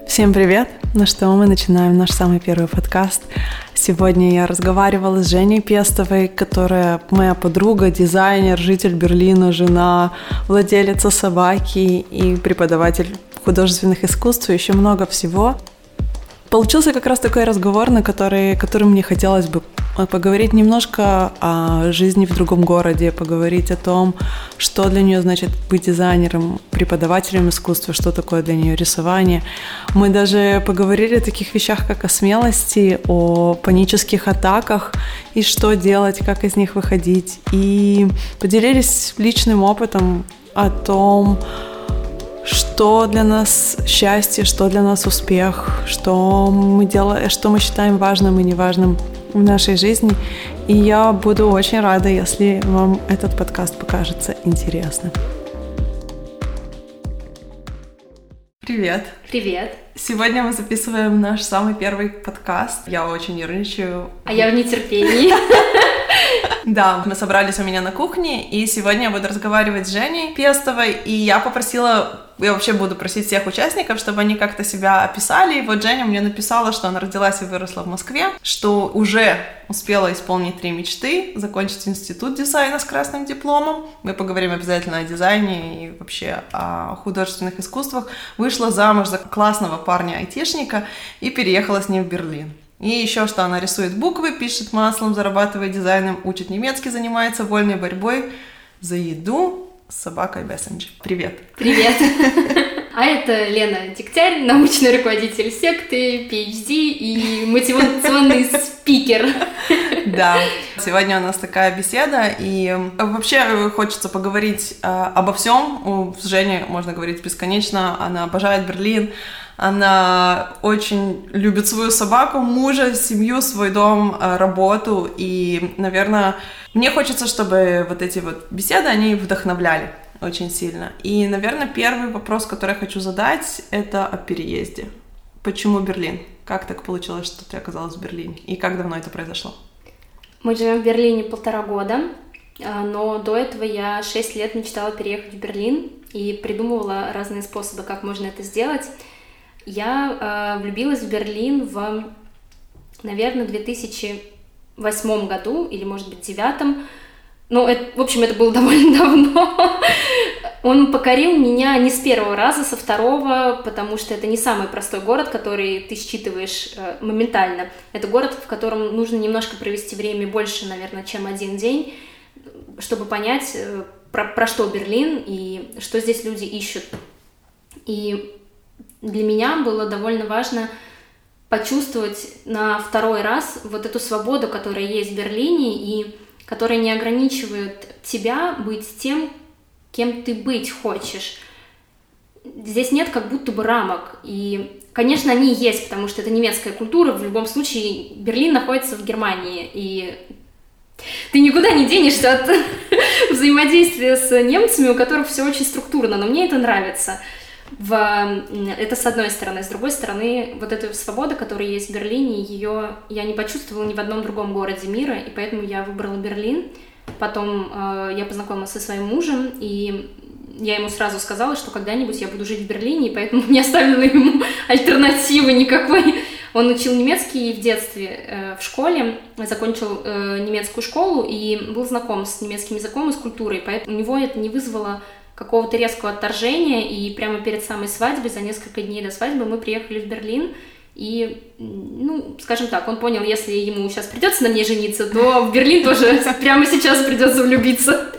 Всем привет! Ну что, мы начинаем наш самый первый подкаст. Сегодня я разговаривала с Женей Пестовой, которая моя подруга, дизайнер, житель Берлина, жена, владелица собаки и преподаватель художественных искусств и еще много всего. Получился как раз такой разговор, на который, который мне хотелось бы поговорить немножко о жизни в другом городе, поговорить о том, что для нее значит быть дизайнером, преподавателем искусства, что такое для нее рисование. Мы даже поговорили о таких вещах, как о смелости, о панических атаках и что делать, как из них выходить. И поделились личным опытом о том, что для нас счастье, что для нас успех, что мы делаем, что мы считаем важным и неважным в нашей жизни. И я буду очень рада, если вам этот подкаст покажется интересным. Привет. Привет. Сегодня мы записываем наш самый первый подкаст. Я очень нервничаю. А я в нетерпении. Да, мы собрались у меня на кухне, и сегодня я буду разговаривать с Женей Пестовой, и я попросила я вообще буду просить всех участников, чтобы они как-то себя описали. И вот Женя мне написала, что она родилась и выросла в Москве, что уже успела исполнить три мечты, закончить институт дизайна с красным дипломом. Мы поговорим обязательно о дизайне и вообще о художественных искусствах. Вышла замуж за классного парня-айтишника и переехала с ним в Берлин. И еще что она рисует буквы, пишет маслом, зарабатывает дизайном, учит немецкий, занимается вольной борьбой за еду, с собакой Бессенджи. Привет. Привет. А это Лена Дегтярь, научный руководитель секты, PhD и мотивационный спикер. Да, сегодня у нас такая беседа, и вообще хочется поговорить э, обо всем. С Женей можно говорить бесконечно, она обожает Берлин, она очень любит свою собаку, мужа, семью, свой дом, э, работу, и, наверное, мне хочется, чтобы вот эти вот беседы, они вдохновляли очень сильно. И, наверное, первый вопрос, который я хочу задать, это о переезде. Почему Берлин? Как так получилось, что ты оказалась в Берлине? И как давно это произошло? Мы живем в Берлине полтора года, а, но до этого я шесть лет мечтала переехать в Берлин и придумывала разные способы, как можно это сделать. Я э, влюбилась в Берлин в, наверное, 2000 восьмом году, или, может быть, девятом. Ну, это, в общем, это было довольно давно. Он покорил меня не с первого раза, со второго, потому что это не самый простой город, который ты считываешь э, моментально. Это город, в котором нужно немножко провести время больше, наверное, чем один день, чтобы понять, э, про, про что Берлин и что здесь люди ищут. И для меня было довольно важно почувствовать на второй раз вот эту свободу, которая есть в Берлине и которая не ограничивает тебя быть тем, кем ты быть хочешь. Здесь нет как будто бы рамок. И, конечно, они есть, потому что это немецкая культура. В любом случае, Берлин находится в Германии. И ты никуда не денешься от взаимодействия с немцами, у которых все очень структурно. Но мне это нравится в... Это с одной стороны. С другой стороны, вот эта свобода, которая есть в Берлине, ее я не почувствовала ни в одном другом городе мира, и поэтому я выбрала Берлин. Потом э, я познакомилась со своим мужем, и я ему сразу сказала, что когда-нибудь я буду жить в Берлине, и поэтому не оставила ему альтернативы никакой. Он учил немецкий в детстве э, в школе, закончил э, немецкую школу и был знаком с немецким языком и с культурой, поэтому у него это не вызвало какого-то резкого отторжения, и прямо перед самой свадьбой, за несколько дней до свадьбы, мы приехали в Берлин, и, ну, скажем так, он понял, если ему сейчас придется на мне жениться, то в Берлин тоже прямо сейчас придется влюбиться.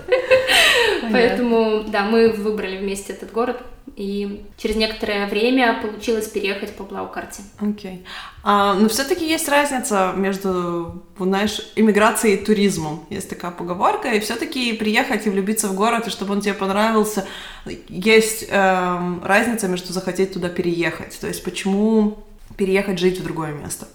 Поэтому, да, мы выбрали вместе этот город и через некоторое время получилось переехать по Блаукарте. Окей. Okay. А, но все-таки есть разница между, знаешь, иммиграцией и туризмом. Есть такая поговорка, и все-таки приехать и влюбиться в город, и чтобы он тебе понравился, есть э, разница между захотеть туда переехать. То есть почему переехать жить в другое место?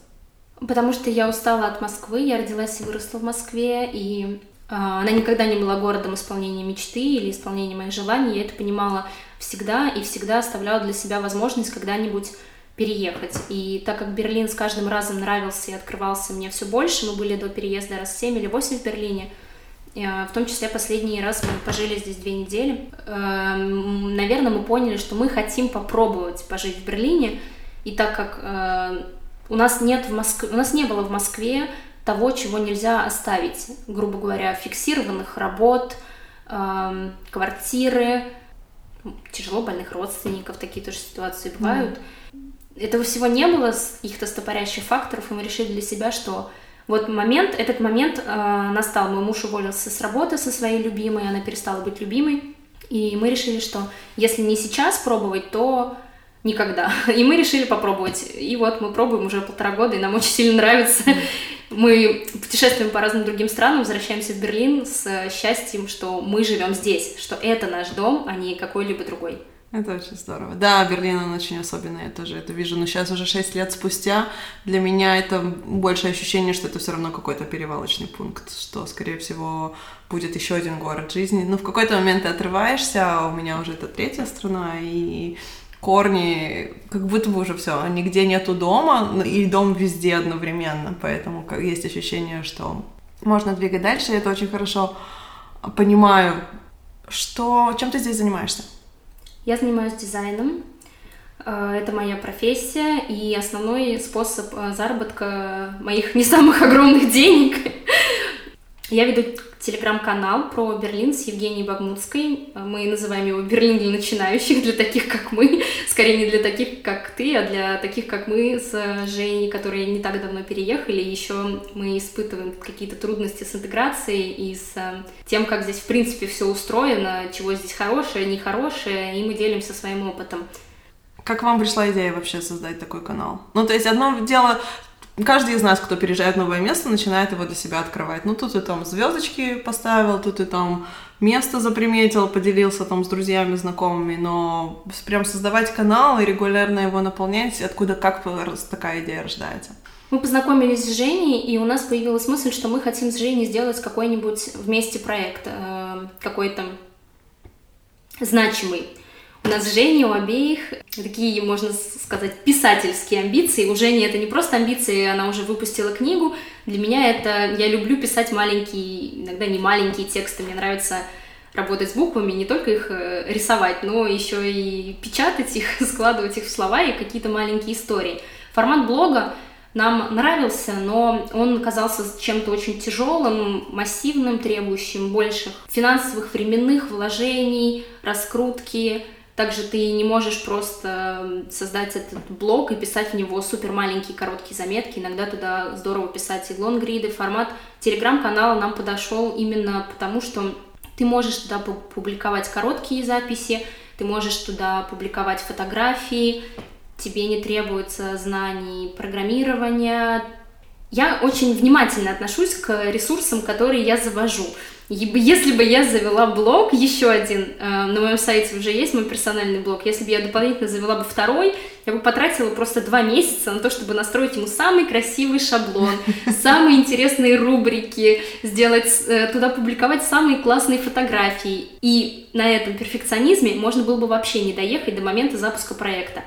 Потому что я устала от Москвы, я родилась и выросла в Москве, и э, она никогда не была городом исполнения мечты или исполнения моих желаний, я это понимала всегда и всегда оставляла для себя возможность когда-нибудь переехать. И так как Берлин с каждым разом нравился и открывался мне все больше, мы были до переезда раз 7 или 8 в Берлине, э, в том числе последний раз мы пожили здесь две недели. Эм, наверное, мы поняли, что мы хотим попробовать пожить в Берлине, И так как э, у нас нет в Москве, у нас не было в Москве того, чего нельзя оставить, грубо говоря, фиксированных работ, э, квартиры, тяжело больных родственников, такие тоже ситуации бывают. Mm. Этого всего не было, каких-то стопорящих факторов, и мы решили для себя, что вот момент, этот момент э, настал. Мой муж уволился с работы со своей любимой, она перестала быть любимой. И мы решили, что если не сейчас пробовать, то никогда. И мы решили попробовать. И вот мы пробуем уже полтора года, и нам очень сильно нравится. Мы путешествуем по разным другим странам, возвращаемся в Берлин с счастьем, что мы живем здесь, что это наш дом, а не какой-либо другой. Это очень здорово. Да, Берлин, он очень особенный, я тоже это вижу. Но сейчас уже 6 лет спустя для меня это больше ощущение, что это все равно какой-то перевалочный пункт, что, скорее всего, будет еще один город жизни. Но в какой-то момент ты отрываешься, а у меня уже это третья страна, и корни, как будто бы уже все, нигде нету дома, и дом везде одновременно, поэтому есть ощущение, что можно двигать дальше, и это очень хорошо понимаю. Что, чем ты здесь занимаешься? Я занимаюсь дизайном. Э, это моя профессия и основной способ э, заработка моих не самых огромных денег. Я веду телеграм-канал про Берлин с Евгенией Багмутской. Мы называем его «Берлин для начинающих», для таких, как мы. Скорее, не для таких, как ты, а для таких, как мы с Женей, которые не так давно переехали. Еще мы испытываем какие-то трудности с интеграцией и с э, тем, как здесь, в принципе, все устроено, чего здесь хорошее, нехорошее, и мы делимся своим опытом. Как вам пришла идея вообще создать такой канал? Ну, то есть одно дело каждый из нас, кто переезжает в новое место, начинает его для себя открывать. Ну, тут и там звездочки поставил, тут и там место заприметил, поделился там с друзьями, знакомыми, но прям создавать канал и регулярно его наполнять, откуда, как такая идея рождается? Мы познакомились с Женей, и у нас появилась мысль, что мы хотим с Женей сделать какой-нибудь вместе проект, э, какой-то значимый. У нас с Женей у обеих такие, можно сказать, писательские амбиции. У Жени это не просто амбиции, она уже выпустила книгу. Для меня это... Я люблю писать маленькие, иногда не маленькие тексты. Мне нравится работать с буквами, не только их э, рисовать, но еще и печатать их, складывать их в слова и какие-то маленькие истории. Формат блога нам нравился, но он казался чем-то очень тяжелым, массивным, требующим больших финансовых, временных вложений, раскрутки, также ты не можешь просто создать этот блог и писать в него супер маленькие короткие заметки. Иногда туда здорово писать и лонгриды. Формат телеграм-канала нам подошел именно потому, что ты можешь туда публиковать короткие записи, ты можешь туда публиковать фотографии, тебе не требуется знаний программирования. Я очень внимательно отношусь к ресурсам, которые я завожу. Если бы я завела блог, еще один, э, на моем сайте уже есть мой персональный блог, если бы я дополнительно завела бы второй, я бы потратила просто два месяца на то, чтобы настроить ему самый красивый шаблон, самые интересные рубрики, сделать, э, туда публиковать самые классные фотографии. И на этом перфекционизме можно было бы вообще не доехать до момента запуска проекта.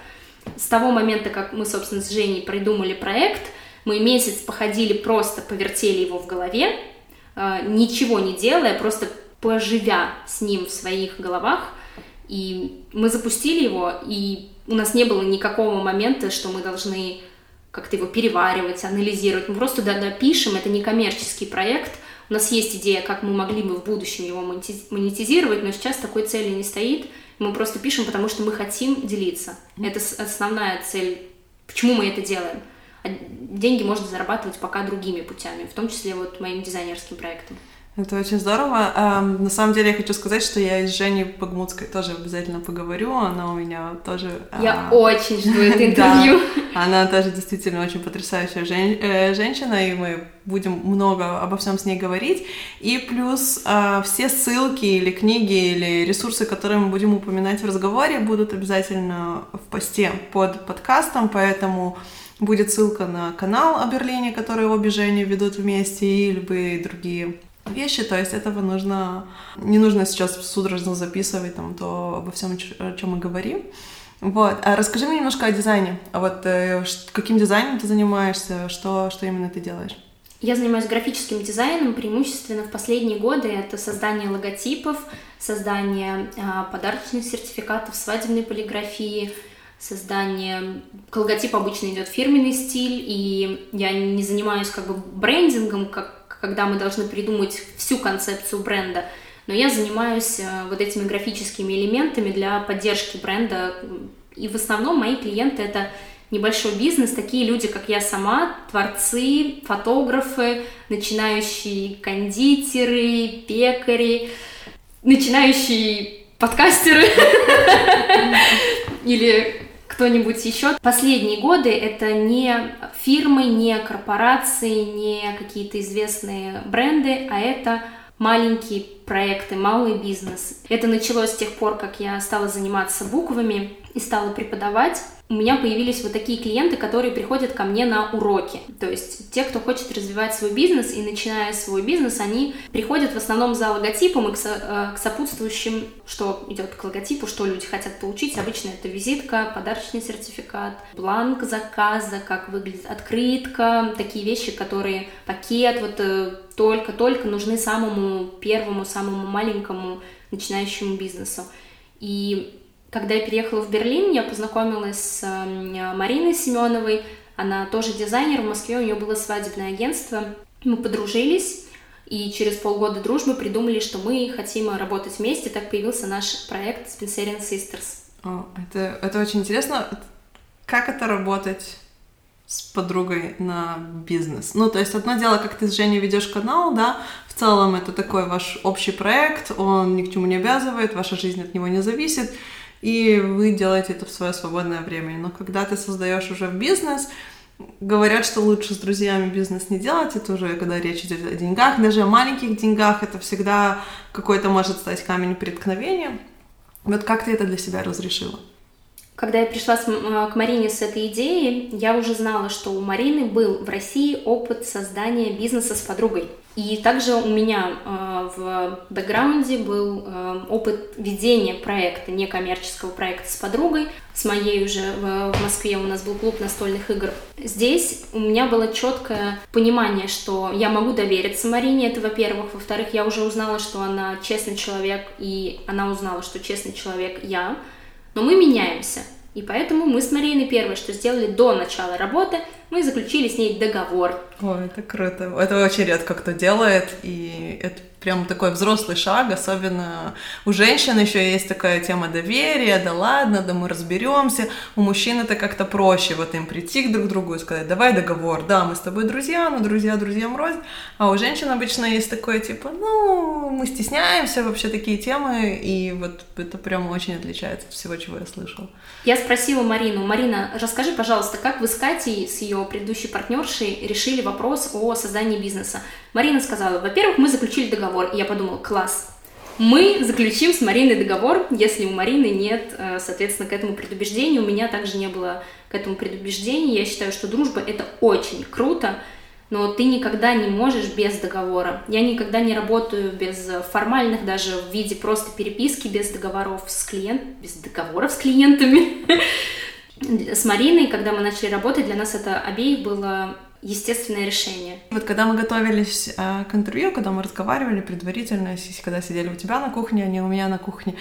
С того момента, как мы, собственно, с Женей придумали проект, мы месяц походили, просто повертели его в голове, ничего не делая, просто поживя с ним в своих головах. И мы запустили его, и у нас не было никакого момента, что мы должны как-то его переваривать, анализировать. Мы просто да, допишем, это не коммерческий проект. У нас есть идея, как мы могли бы в будущем его монетизировать, но сейчас такой цели не стоит. Мы просто пишем, потому что мы хотим делиться. Это основная цель, почему мы это делаем. Деньги можно зарабатывать пока другими путями, в том числе вот моим дизайнерским проектом. Это очень здорово. На самом деле я хочу сказать, что я с Женей Багмутской тоже обязательно поговорю. Она у меня тоже... Я а... очень жду это интервью. да, она тоже действительно очень потрясающая жен... э, женщина, и мы будем много обо всем с ней говорить. И плюс э, все ссылки или книги, или ресурсы, которые мы будем упоминать в разговоре, будут обязательно в посте под подкастом, поэтому Будет ссылка на канал о Берлине, который обе Жени ведут вместе, и любые другие вещи, то есть этого нужно, не нужно сейчас судорожно записывать там то обо всем, о чем мы говорим. Вот, а расскажи мне немножко о дизайне, а вот э, каким дизайном ты занимаешься, что, что именно ты делаешь? Я занимаюсь графическим дизайном преимущественно в последние годы. Это создание логотипов, создание э, подарочных сертификатов, свадебной полиграфии, создание... К обычно идет фирменный стиль, и я не занимаюсь как бы брендингом, как, когда мы должны придумать всю концепцию бренда, но я занимаюсь э, вот этими графическими элементами для поддержки бренда, и в основном мои клиенты это небольшой бизнес, такие люди, как я сама, творцы, фотографы, начинающие кондитеры, пекари, начинающие подкастеры. Или кто-нибудь еще. Последние годы это не фирмы, не корпорации, не какие-то известные бренды, а это маленькие проекты, малый бизнес. Это началось с тех пор, как я стала заниматься буквами и стала преподавать у меня появились вот такие клиенты, которые приходят ко мне на уроки. То есть те, кто хочет развивать свой бизнес и начиная свой бизнес, они приходят в основном за логотипом и к, э, к сопутствующим, что идет к логотипу, что люди хотят получить. Обычно это визитка, подарочный сертификат, бланк заказа, как выглядит открытка, такие вещи, которые пакет вот э, только-только нужны самому первому, самому маленькому начинающему бизнесу. И когда я переехала в Берлин, я познакомилась с Мариной Семеновой. Она тоже дизайнер в Москве, у нее было свадебное агентство. Мы подружились, и через полгода дружбы придумали, что мы хотим работать вместе. Так появился наш проект Spencerian Sisters. О, это, это очень интересно. Как это работать с подругой на бизнес. Ну, то есть одно дело, как ты с Женей ведешь канал, да, в целом это такой ваш общий проект, он ни к чему не обязывает, ваша жизнь от него не зависит и вы делаете это в свое свободное время. Но когда ты создаешь уже бизнес, говорят, что лучше с друзьями бизнес не делать, это уже когда речь идет о деньгах, даже о маленьких деньгах, это всегда какой-то может стать камень преткновения. Вот как ты это для себя разрешила? Когда я пришла с, к Марине с этой идеей, я уже знала, что у Марины был в России опыт создания бизнеса с подругой. И также у меня э, в бэкграунде был э, опыт ведения проекта, некоммерческого проекта с подругой. С моей уже в, в Москве у нас был клуб настольных игр. Здесь у меня было четкое понимание, что я могу довериться Марине, это во-первых. Во-вторых, я уже узнала, что она честный человек, и она узнала, что честный человек я. Но мы меняемся. И поэтому мы с Мариной первое, что сделали до начала работы, мы заключили с ней договор. Ой, это круто. Это очень редко кто делает, и это прям такой взрослый шаг, особенно у женщин еще есть такая тема доверия, да ладно, да мы разберемся. У мужчин это как-то проще, вот им прийти к друг другу и сказать, давай договор, да, мы с тобой друзья, но друзья друзьям рознь. А у женщин обычно есть такое типа, ну, мы стесняемся вообще такие темы, и вот это прям очень отличается от всего, чего я слышала. Я спросила Марину, Марина, расскажи, пожалуйста, как вы с Катей, с ее предыдущей партнершей, решили вопрос о создании бизнеса? Марина сказала, во-первых, мы заключили договор, и я подумала, класс, мы заключим с Мариной договор, если у Марины нет, э, соответственно, к этому предубеждения. У меня также не было к этому предубеждения. Я считаю, что дружба — это очень круто, но ты никогда не можешь без договора. Я никогда не работаю без формальных, даже в виде просто переписки, без договоров с клиентами, без договоров с клиентами. С Мариной, когда мы начали работать, для нас это обеих было естественное решение. Вот когда мы готовились э, к интервью, когда мы разговаривали предварительно, когда сидели у тебя на кухне, а не у меня на кухне,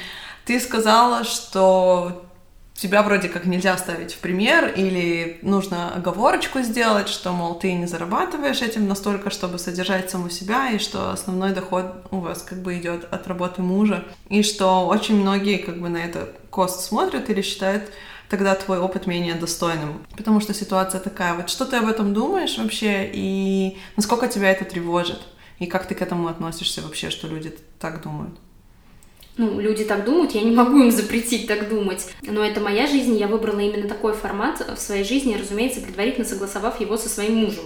ты сказала, что тебя вроде как нельзя ставить в пример, или нужно оговорочку сделать, что, мол, ты не зарабатываешь этим настолько, чтобы содержать саму себя, и что основной доход у вас как бы идет от работы мужа, и что очень многие как бы на это кост смотрят или считают, тогда твой опыт менее достойным. Потому что ситуация такая. Вот что ты об этом думаешь вообще, и насколько тебя это тревожит? И как ты к этому относишься вообще, что люди так думают? ну, люди так думают, я не могу им запретить так думать. Но это моя жизнь, я выбрала именно такой формат в своей жизни, разумеется, предварительно согласовав его со своим мужем.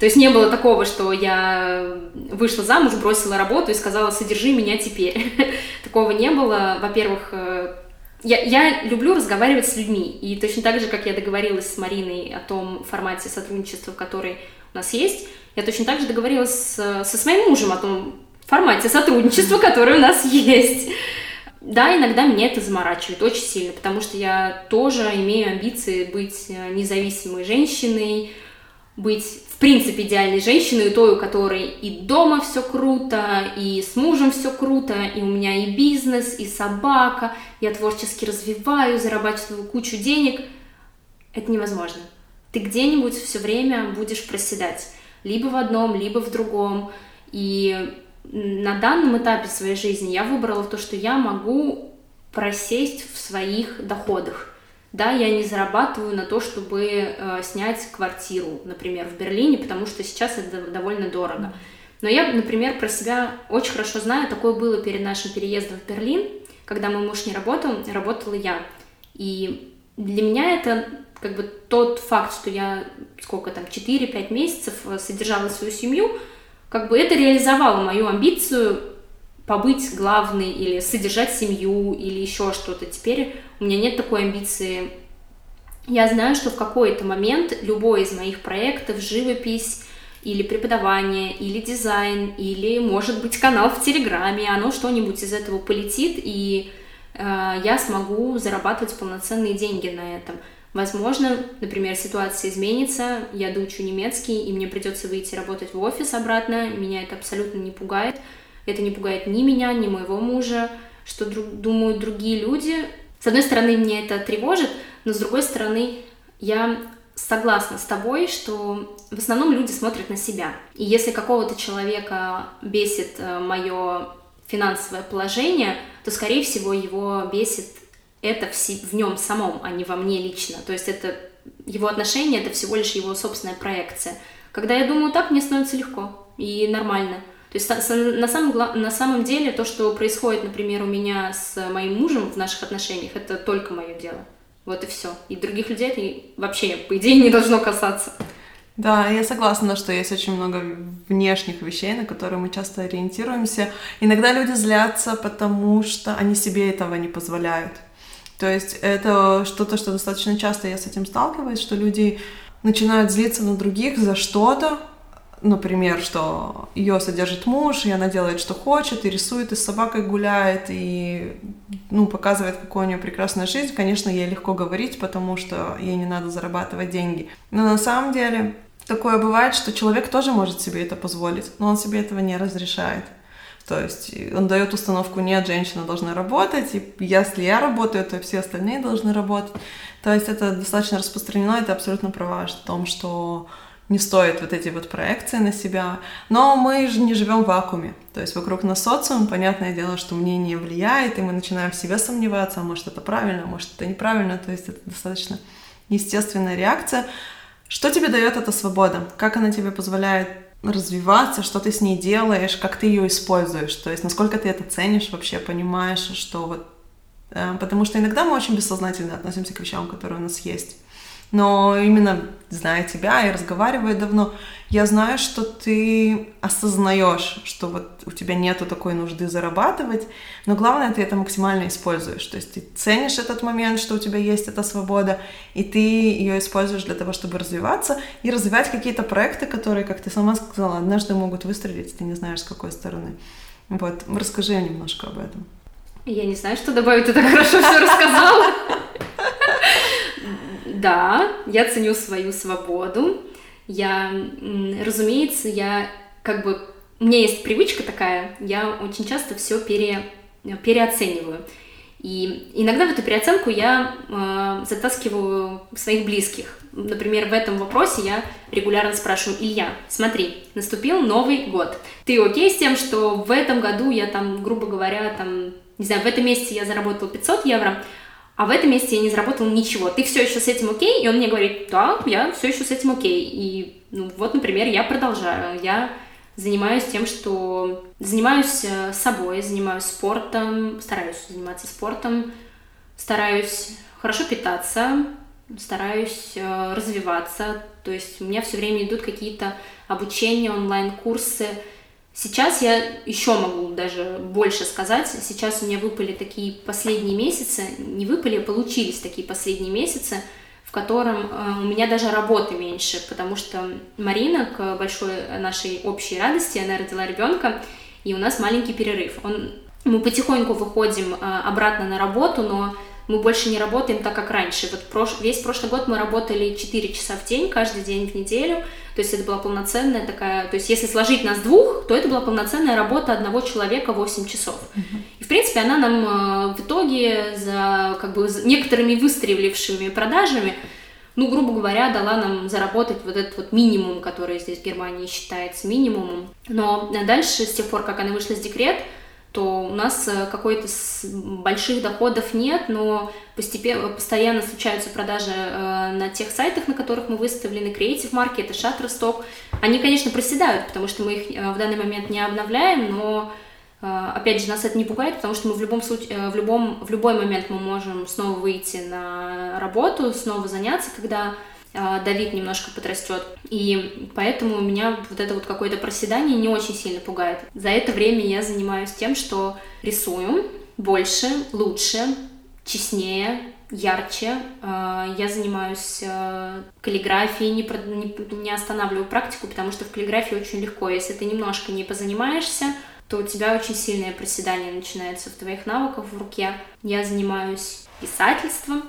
То есть не было такого, что я вышла замуж, бросила работу и сказала, содержи меня теперь. Такого не было. Во-первых, э, я, я люблю разговаривать с людьми. И точно так же, как я договорилась с Мариной о том формате сотрудничества, который у нас есть, я точно так же договорилась с, со своим мужем о том формате сотрудничества, который у нас есть. Да, иногда меня это заморачивает очень сильно, потому что я тоже имею амбиции быть независимой женщиной, быть в принципе идеальной женщиной, той, у которой и дома все круто, и с мужем все круто, и у меня и бизнес, и собака, я творчески развиваю, зарабатываю кучу денег. Это невозможно. Ты где-нибудь все время будешь проседать. Либо в одном, либо в другом. И на данном этапе своей жизни я выбрала то, что я могу просесть в своих доходах да, я не зарабатываю на то, чтобы э, снять квартиру, например, в Берлине, потому что сейчас это довольно дорого. Но я, например, про себя очень хорошо знаю, такое было перед нашим переездом в Берлин, когда мой муж не работал, работала я. И для меня это как бы тот факт, что я сколько там, 4-5 месяцев э, содержала свою семью, как бы это реализовало мою амбицию побыть главной или содержать семью или еще что-то. Теперь у меня нет такой амбиции. Я знаю, что в какой-то момент любой из моих проектов, живопись или преподавание, или дизайн, или, может быть, канал в Телеграме, оно что-нибудь из этого полетит, и э, я смогу зарабатывать полноценные деньги на этом. Возможно, например, ситуация изменится, я доучу немецкий, и мне придется выйти работать в офис обратно, меня это абсолютно не пугает. Это не пугает ни меня, ни моего мужа, что друг, думают другие люди. С одной стороны, мне это тревожит, но с другой стороны, я согласна с тобой, что в основном люди смотрят на себя. И если какого-то человека бесит э, мое финансовое положение, то, скорее всего, его бесит это в, в нем самом, а не во мне лично. То есть это его отношение, это всего лишь его собственная проекция. Когда я думаю так, мне становится легко и нормально. То есть на самом, на самом деле то, что происходит, например, у меня с моим мужем в наших отношениях, это только мое дело. Вот и все. И других людей это вообще, по идее, не должно касаться. Да, я согласна, что есть очень много внешних вещей, на которые мы часто ориентируемся. Иногда люди злятся, потому что они себе этого не позволяют. То есть это что-то, что достаточно часто я с этим сталкиваюсь, что люди начинают злиться на других за что-то, например, что ее содержит муж, и она делает, что хочет, и рисует, и с собакой гуляет, и ну, показывает, какая у нее прекрасная жизнь, конечно, ей легко говорить, потому что ей не надо зарабатывать деньги. Но на самом деле такое бывает, что человек тоже может себе это позволить, но он себе этого не разрешает. То есть он дает установку «нет, женщина должна работать», и если я работаю, то все остальные должны работать. То есть это достаточно распространено, это абсолютно права в том, что не стоит вот эти вот проекции на себя. Но мы же не живем в вакууме. То есть вокруг нас социум, понятное дело, что мнение влияет, и мы начинаем в себе сомневаться, а может это правильно, а может это неправильно. То есть это достаточно естественная реакция. Что тебе дает эта свобода? Как она тебе позволяет развиваться, что ты с ней делаешь, как ты ее используешь, то есть насколько ты это ценишь вообще, понимаешь, что вот... Э, потому что иногда мы очень бессознательно относимся к вещам, которые у нас есть но именно зная тебя и разговаривая давно, я знаю, что ты осознаешь, что вот у тебя нету такой нужды зарабатывать, но главное, ты это максимально используешь. То есть ты ценишь этот момент, что у тебя есть эта свобода, и ты ее используешь для того, чтобы развиваться и развивать какие-то проекты, которые, как ты сама сказала, однажды могут выстрелить, ты не знаешь, с какой стороны. Вот, расскажи немножко об этом. Я не знаю, что добавить, ты так хорошо все рассказала. Да, я ценю свою свободу. Я, разумеется, я как бы... У меня есть привычка такая, я очень часто все пере, переоцениваю. И иногда в эту переоценку я э, затаскиваю своих близких. Например, в этом вопросе я регулярно спрашиваю, Илья, смотри, наступил Новый год. Ты окей с тем, что в этом году я там, грубо говоря, там, не знаю, в этом месяце я заработал 500 евро, а в этом месте я не заработал ничего. Ты все еще с этим окей? И он мне говорит, да, я все еще с этим окей. И ну, вот, например, я продолжаю. Я занимаюсь тем, что занимаюсь э, собой, занимаюсь спортом, стараюсь заниматься спортом, стараюсь хорошо питаться, стараюсь э, развиваться. То есть у меня все время идут какие-то обучения, онлайн-курсы, Сейчас я еще могу даже больше сказать. Сейчас у меня выпали такие последние месяцы, не выпали, а получились такие последние месяцы, в котором э, у меня даже работы меньше, потому что Марина, к большой нашей общей радости, она родила ребенка, и у нас маленький перерыв. Он, мы потихоньку выходим э, обратно на работу, но мы больше не работаем так, как раньше. Вот прош... весь прошлый год мы работали 4 часа в день, каждый день в неделю. То есть это была полноценная такая... То есть если сложить нас двух, то это была полноценная работа одного человека 8 часов. Uh-huh. И, в принципе, она нам э, в итоге за как бы некоторыми выстрелившими продажами ну, грубо говоря, дала нам заработать вот этот вот минимум, который здесь в Германии считается минимумом. Но дальше, с тех пор, как она вышла из декрет, то у нас э, какой-то больших доходов нет, но постепенно, постоянно случаются продажи э, на тех сайтах, на которых мы выставлены, Creative Market и Shutterstock. Они, конечно, проседают, потому что мы их э, в данный момент не обновляем, но опять же, нас это не пугает, потому что мы в любом случае, в любом, в любой момент мы можем снова выйти на работу, снова заняться, когда Давид немножко подрастет. И поэтому меня вот это вот какое-то проседание не очень сильно пугает. За это время я занимаюсь тем, что рисую больше, лучше, честнее, ярче. А, я занимаюсь э, каллиграфией, не останавливаю практику, потому что в каллиграфии очень легко. Если ты немножко не позанимаешься, то у тебя очень сильное проседание начинается в твоих навыках в руке. Я занимаюсь писательством,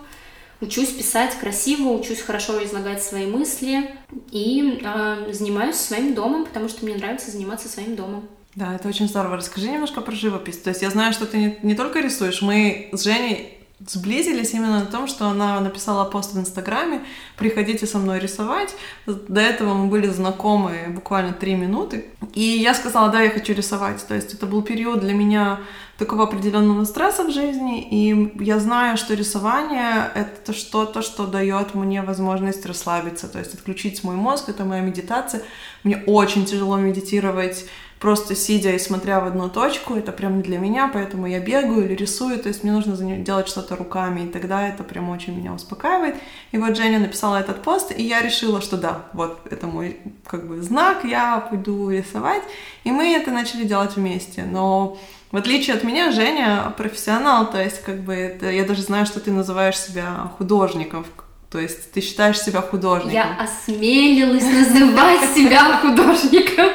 учусь писать красиво, учусь хорошо излагать свои мысли и э, занимаюсь своим домом, потому что мне нравится заниматься своим домом. Да, это очень здорово. Расскажи немножко про живопись. То есть я знаю, что ты не, не только рисуешь, мы с Женей сблизились именно на том, что она написала пост в Инстаграме «Приходите со мной рисовать». До этого мы были знакомы буквально три минуты. И я сказала, да, я хочу рисовать. То есть это был период для меня такого определенного стресса в жизни, и я знаю, что рисование — это что-то, что дает мне возможность расслабиться, то есть отключить мой мозг, это моя медитация. Мне очень тяжело медитировать просто сидя и смотря в одну точку, это прям для меня, поэтому я бегаю или рисую, то есть мне нужно делать что-то руками, и тогда это прям очень меня успокаивает. И вот Женя написала этот пост, и я решила, что да, вот это мой как бы знак, я пойду рисовать, и мы это начали делать вместе, но в отличие от меня, Женя профессионал, то есть как бы это, я даже знаю, что ты называешь себя художником, то есть ты считаешь себя художником. Я осмелилась называть себя художником.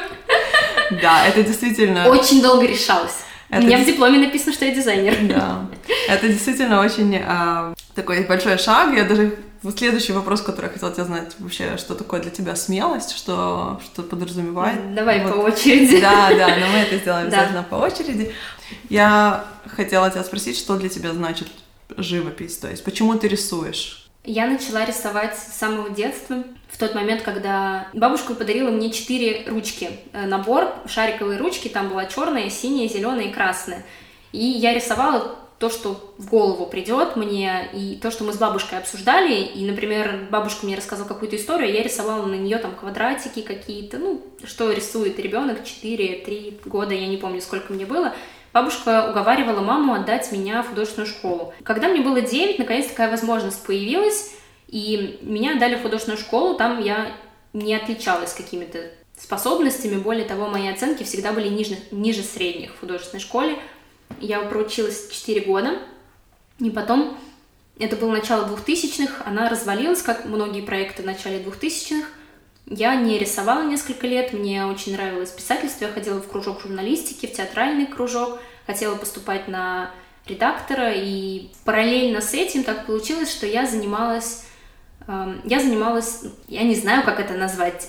Да, это действительно... Очень долго решалась. Это У меня в дипломе написано, что я дизайнер. Да. Это действительно очень а, такой большой шаг. Я даже следующий вопрос, который я хотела тебя знать, вообще, что такое для тебя смелость, что, что подразумевает. Давай вот. по очереди. Да, да, но мы это сделаем да. обязательно по очереди. Я хотела тебя спросить, что для тебя значит живопись, то есть почему ты рисуешь? Я начала рисовать с самого детства. В тот момент, когда бабушка подарила мне четыре ручки. Э, набор шариковые ручки, там была черная, синяя, зеленая и красная. И я рисовала то, что в голову придет мне, и то, что мы с бабушкой обсуждали, и, например, бабушка мне рассказала какую-то историю, я рисовала на нее там квадратики какие-то, ну, что рисует ребенок 4-3 года, я не помню, сколько мне было, Бабушка уговаривала маму отдать меня в художественную школу. Когда мне было 9, наконец такая возможность появилась, и меня отдали в художественную школу, там я не отличалась какими-то способностями, более того, мои оценки всегда были ниже, ниже средних в художественной школе. Я проучилась 4 года, и потом, это было начало 2000-х, она развалилась, как многие проекты в начале 2000-х, я не рисовала несколько лет, мне очень нравилось писательство, я ходила в кружок журналистики, в театральный кружок, хотела поступать на редактора, и параллельно с этим так получилось, что я занималась, я занималась, я не знаю, как это назвать,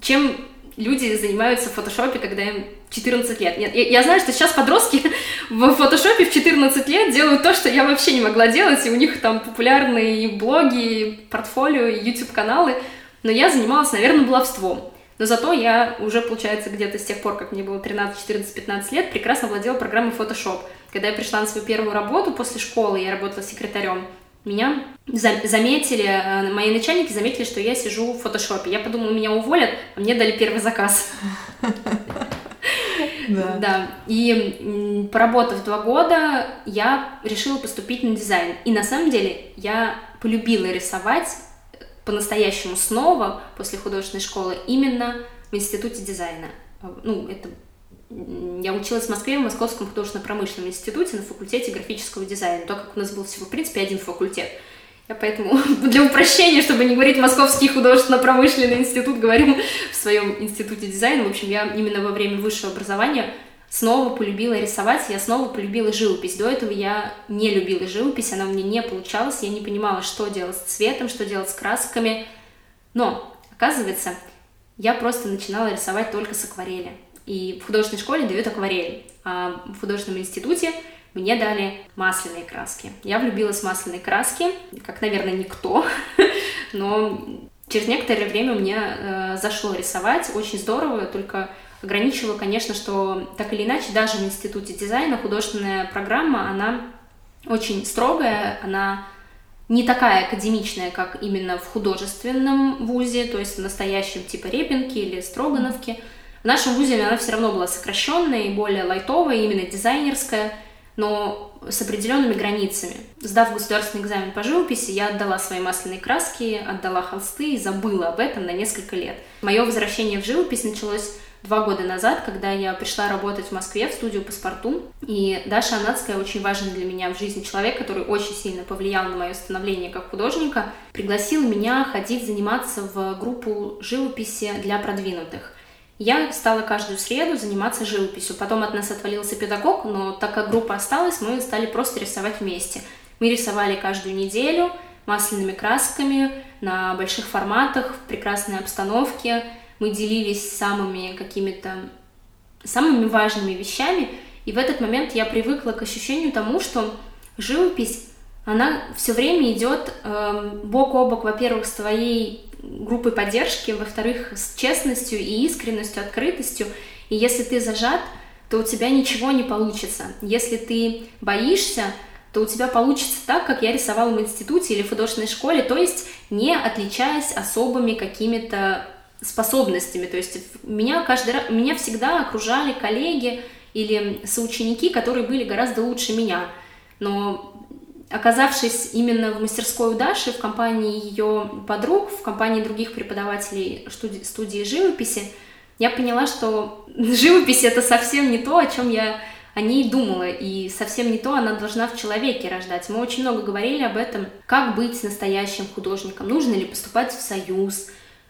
чем люди занимаются в фотошопе, когда им 14 лет. Нет, я, я знаю, что сейчас подростки в фотошопе в 14 лет делают то, что я вообще не могла делать, и у них там популярные блоги, портфолио, YouTube-каналы, но я занималась, наверное, баловством. Но зато я уже, получается, где-то с тех пор, как мне было 13, 14, 15 лет, прекрасно владела программой Photoshop. Когда я пришла на свою первую работу после школы, я работала секретарем, меня заметили, э, мои начальники заметили, что я сижу в фотошопе. Я подумала, меня уволят, а мне дали первый заказ. Да. да. И поработав два года, я решила поступить на дизайн. И на самом деле я полюбила рисовать по-настоящему снова после художественной школы именно в институте дизайна. Ну, это я училась в Москве в Московском художественно-промышленном институте на факультете графического дизайна, так как у нас был всего, в принципе, один факультет. Я поэтому для упрощения, чтобы не говорить Московский художественно-промышленный институт, говорю в своем институте дизайна. В общем, я именно во время высшего образования снова полюбила рисовать, я снова полюбила живопись. До этого я не любила живопись, она меня не получалась, я не понимала, что делать с цветом, что делать с красками. Но, оказывается, я просто начинала рисовать только с акварели. И в художественной школе дают акварель, а в художественном институте мне дали масляные краски. Я влюбилась в масляные краски, как, наверное, никто, но через некоторое время мне э, зашло рисовать, очень здорово, только ограничивало, конечно, что так или иначе, даже в институте дизайна художественная программа, она очень строгая, она не такая академичная, как именно в художественном вузе, то есть в настоящем типа Репинки или Строгановки. В нашем вузе она все равно была сокращенная и более лайтовая, именно дизайнерская, но с определенными границами. Сдав государственный экзамен по живописи, я отдала свои масляные краски, отдала холсты и забыла об этом на несколько лет. Мое возвращение в живопись началось два года назад, когда я пришла работать в Москве в студию паспорту. И Даша Анадская очень важный для меня в жизни человек, который очень сильно повлиял на мое становление как художника, пригласил меня ходить заниматься в группу живописи для продвинутых. Я стала каждую среду заниматься живописью. Потом от нас отвалился педагог, но так как группа осталась, мы стали просто рисовать вместе. Мы рисовали каждую неделю масляными красками на больших форматах, в прекрасной обстановке, мы делились самыми какими-то самыми важными вещами, и в этот момент я привыкла к ощущению тому, что живопись, она все время идет э, бок о бок, во-первых, с твоей группой поддержки, во-вторых, с честностью и искренностью, открытостью. И если ты зажат, то у тебя ничего не получится. Если ты боишься, то у тебя получится так, как я рисовала в институте или в художественной школе, то есть не отличаясь особыми какими-то способностями. То есть меня каждый раз, меня всегда окружали коллеги или соученики, которые были гораздо лучше меня. Но оказавшись именно в мастерской у Даши, в компании ее подруг, в компании других преподавателей студии, живописи, я поняла, что живопись это совсем не то, о чем я о ней думала, и совсем не то она должна в человеке рождать. Мы очень много говорили об этом, как быть настоящим художником, нужно ли поступать в союз,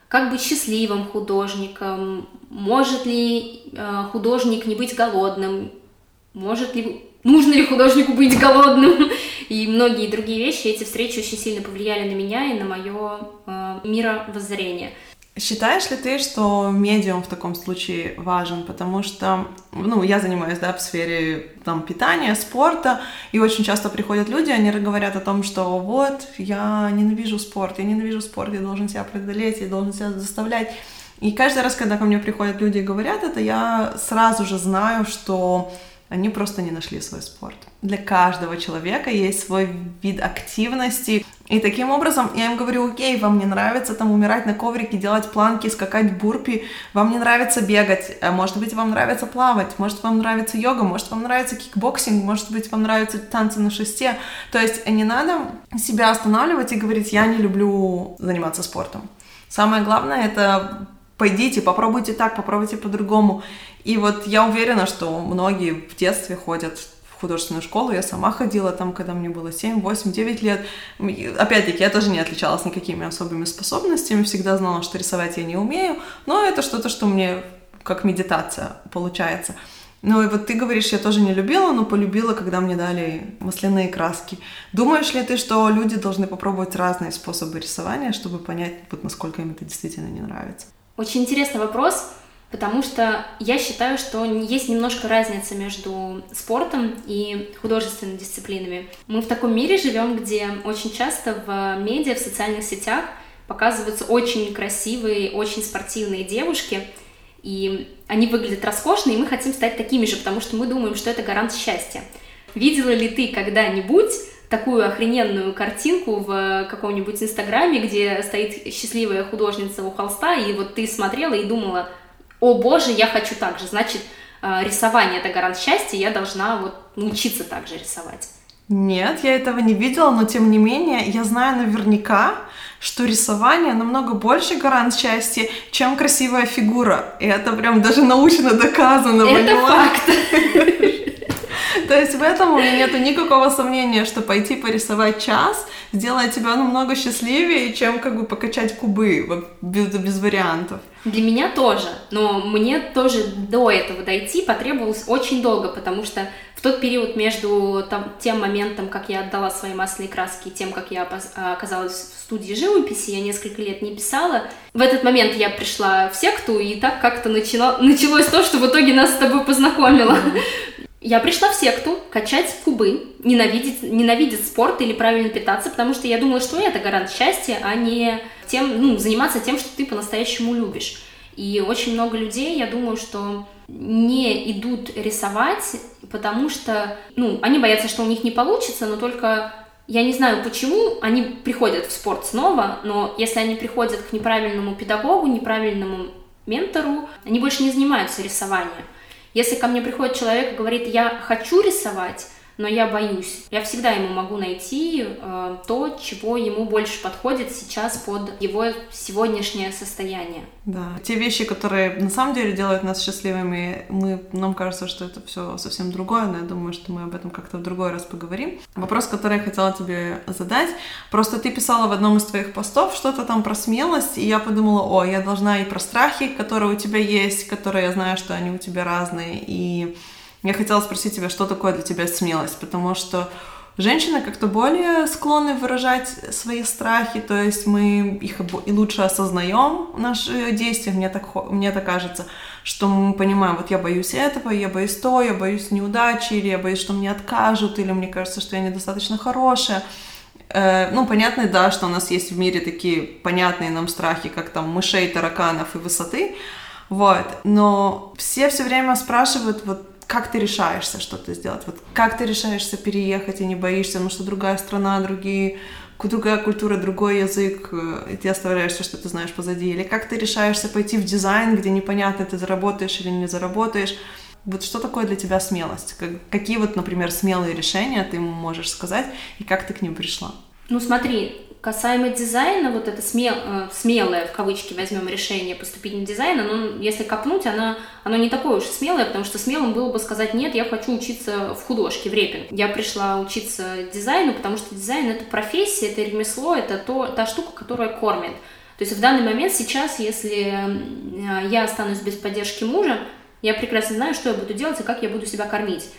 как быть счастливым художником, может ли э, художник не быть голодным, может ли, нужно ли художнику быть голодным, и многие другие вещи. Эти встречи очень сильно повлияли на меня и на мое э, мировоззрение. Считаешь ли ты, что медиум в таком случае важен? Потому что, ну, я занимаюсь, да, в сфере там питания, спорта, и очень часто приходят люди, они говорят о том, что вот, я ненавижу спорт, я ненавижу спорт, я должен себя преодолеть, я должен себя заставлять. И каждый раз, когда ко мне приходят люди и говорят это, я сразу же знаю, что они просто не нашли свой спорт. Для каждого человека есть свой вид активности. И таким образом я им говорю, окей, вам не нравится там умирать на коврике, делать планки, скакать бурпи, вам не нравится бегать, а может быть, вам нравится плавать, может, вам нравится йога, может, вам нравится кикбоксинг, может быть, вам нравятся танцы на шесте. То есть не надо себя останавливать и говорить, я не люблю заниматься спортом. Самое главное — это пойдите, попробуйте так, попробуйте по-другому. И вот я уверена, что многие в детстве ходят в художественную школу, я сама ходила там, когда мне было 7, 8, 9 лет. Опять-таки, я тоже не отличалась никакими особыми способностями, всегда знала, что рисовать я не умею, но это что-то, что мне как медитация получается. Ну и вот ты говоришь, я тоже не любила, но полюбила, когда мне дали масляные краски. Думаешь ли ты, что люди должны попробовать разные способы рисования, чтобы понять, вот насколько им это действительно не нравится? Очень интересный вопрос, потому что я считаю, что есть немножко разница между спортом и художественными дисциплинами. Мы в таком мире живем, где очень часто в медиа, в социальных сетях показываются очень красивые, очень спортивные девушки, и они выглядят роскошно, и мы хотим стать такими же, потому что мы думаем, что это гарант счастья. Видела ли ты когда-нибудь такую охрененную картинку в каком-нибудь инстаграме, где стоит счастливая художница у холста, и вот ты смотрела и думала, о боже, я хочу так же, значит, э, рисование это гарант счастья, я должна вот научиться так же рисовать. Нет, я этого не видела, но тем не менее я знаю наверняка, что рисование намного больше гарант счастья, чем красивая фигура. И это прям даже научно доказано. Это понимаешь? факт. То есть в этом у меня нет никакого сомнения, что пойти порисовать час сделает тебя намного счастливее, чем как бы покачать кубы без, без вариантов. Для меня тоже, но мне тоже до этого дойти потребовалось очень долго, потому что в тот период между там, тем моментом, как я отдала свои масляные краски, и тем, как я оказалась в студии живописи, я несколько лет не писала. В этот момент я пришла в секту, и так как-то начало, началось то, что в итоге нас с тобой познакомило. Я пришла в секту качать кубы, ненавидеть, ненавидеть спорт или правильно питаться, потому что я думала, что это гарант счастья, а не тем, ну, заниматься тем, что ты по-настоящему любишь. И очень много людей, я думаю, что не идут рисовать, потому что, ну, они боятся, что у них не получится, но только я не знаю, почему они приходят в спорт снова, но если они приходят к неправильному педагогу, неправильному ментору, они больше не занимаются рисованием. Если ко мне приходит человек и говорит, я хочу рисовать, но я боюсь. Я всегда ему могу найти э, то, чего ему больше подходит сейчас под его сегодняшнее состояние. Да, те вещи, которые на самом деле делают нас счастливыми, мы, нам кажется, что это все совсем другое, но я думаю, что мы об этом как-то в другой раз поговорим. Вопрос, который я хотела тебе задать, просто ты писала в одном из твоих постов что-то там про смелость, и я подумала, о, я должна и про страхи, которые у тебя есть, которые я знаю, что они у тебя разные, и я хотела спросить тебя, что такое для тебя смелость, потому что женщины как-то более склонны выражать свои страхи, то есть мы их и лучше осознаем, наши действия, мне так, мне так кажется, что мы понимаем, вот я боюсь этого, я боюсь то, я боюсь неудачи, или я боюсь, что мне откажут, или мне кажется, что я недостаточно хорошая. Э, ну, понятно, да, что у нас есть в мире такие понятные нам страхи, как там мышей, тараканов и высоты, вот, но все все время спрашивают, вот как ты решаешься что-то сделать? Вот как ты решаешься переехать и не боишься, потому что другая страна, другие другая культура, другой язык, э, и ты оставляешь все, что ты знаешь позади. Или как ты решаешься пойти в дизайн, где непонятно, ты заработаешь или не заработаешь. Вот что такое для тебя смелость? Какие вот, например, смелые решения ты можешь сказать, и как ты к ним пришла? Ну смотри, Касаемо дизайна, вот это смел, э, смелое, в кавычки возьмем, решение поступить на дизайн, оно, если копнуть, оно, оно не такое уж смелое, потому что смелым было бы сказать, нет, я хочу учиться в художке, в Репинке. Я пришла учиться дизайну, потому что дизайн — это профессия, это ремесло, это то, та штука, которая кормит. То есть в данный момент сейчас, если э, я останусь без поддержки мужа, я прекрасно знаю, что я буду делать и как я буду себя кормить.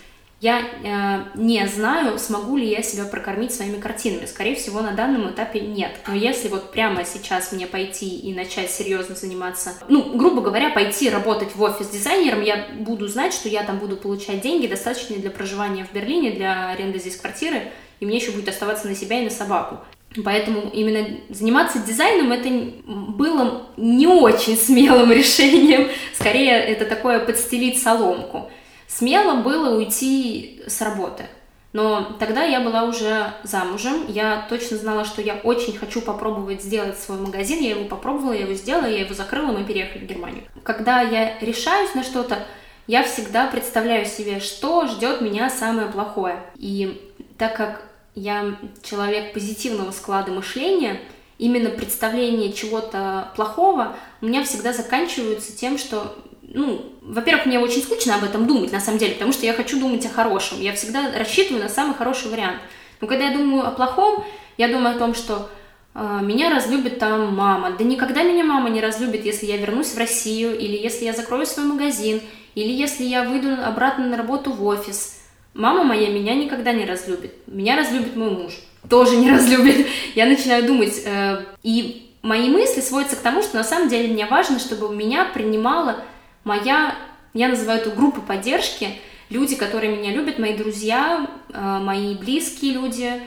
Я э, не знаю, смогу ли я себя прокормить своими картинами. Скорее всего, на данном этапе нет. Но если вот прямо сейчас мне пойти и начать серьезно заниматься, ну, грубо говоря, пойти работать в офис дизайнером, я буду знать, что я там буду получать деньги, достаточные для проживания в Берлине, для аренды здесь квартиры, и мне еще будет оставаться на себя и на собаку. Поэтому именно заниматься дизайном это было не очень смелым решением. Скорее, это такое подстелить соломку. Смело было уйти с работы. Но тогда я была уже замужем, я точно знала, что я очень хочу попробовать сделать свой магазин, я его попробовала, я его сделала, я его закрыла, мы переехали в Германию. Когда я решаюсь на что-то, я всегда представляю себе, что ждет меня самое плохое. И так как я человек позитивного склада мышления, именно представление чего-то плохого у меня всегда заканчиваются тем, что ну, во-первых, мне очень скучно об этом думать, на самом деле, потому что я хочу думать о хорошем. Я всегда рассчитываю на самый хороший вариант. Но когда я думаю о плохом, я думаю о том, что э, меня разлюбит там мама. Да никогда меня мама не разлюбит, если я вернусь в Россию, или если я закрою свой магазин, или если я выйду обратно на работу в офис. Мама моя меня никогда не разлюбит. Меня разлюбит мой муж. Тоже не разлюбит. Я начинаю думать. Э, и мои мысли сводятся к тому, что на самом деле мне важно, чтобы меня принимала моя, я называю эту группу поддержки, люди, которые меня любят, мои друзья, э, мои близкие люди.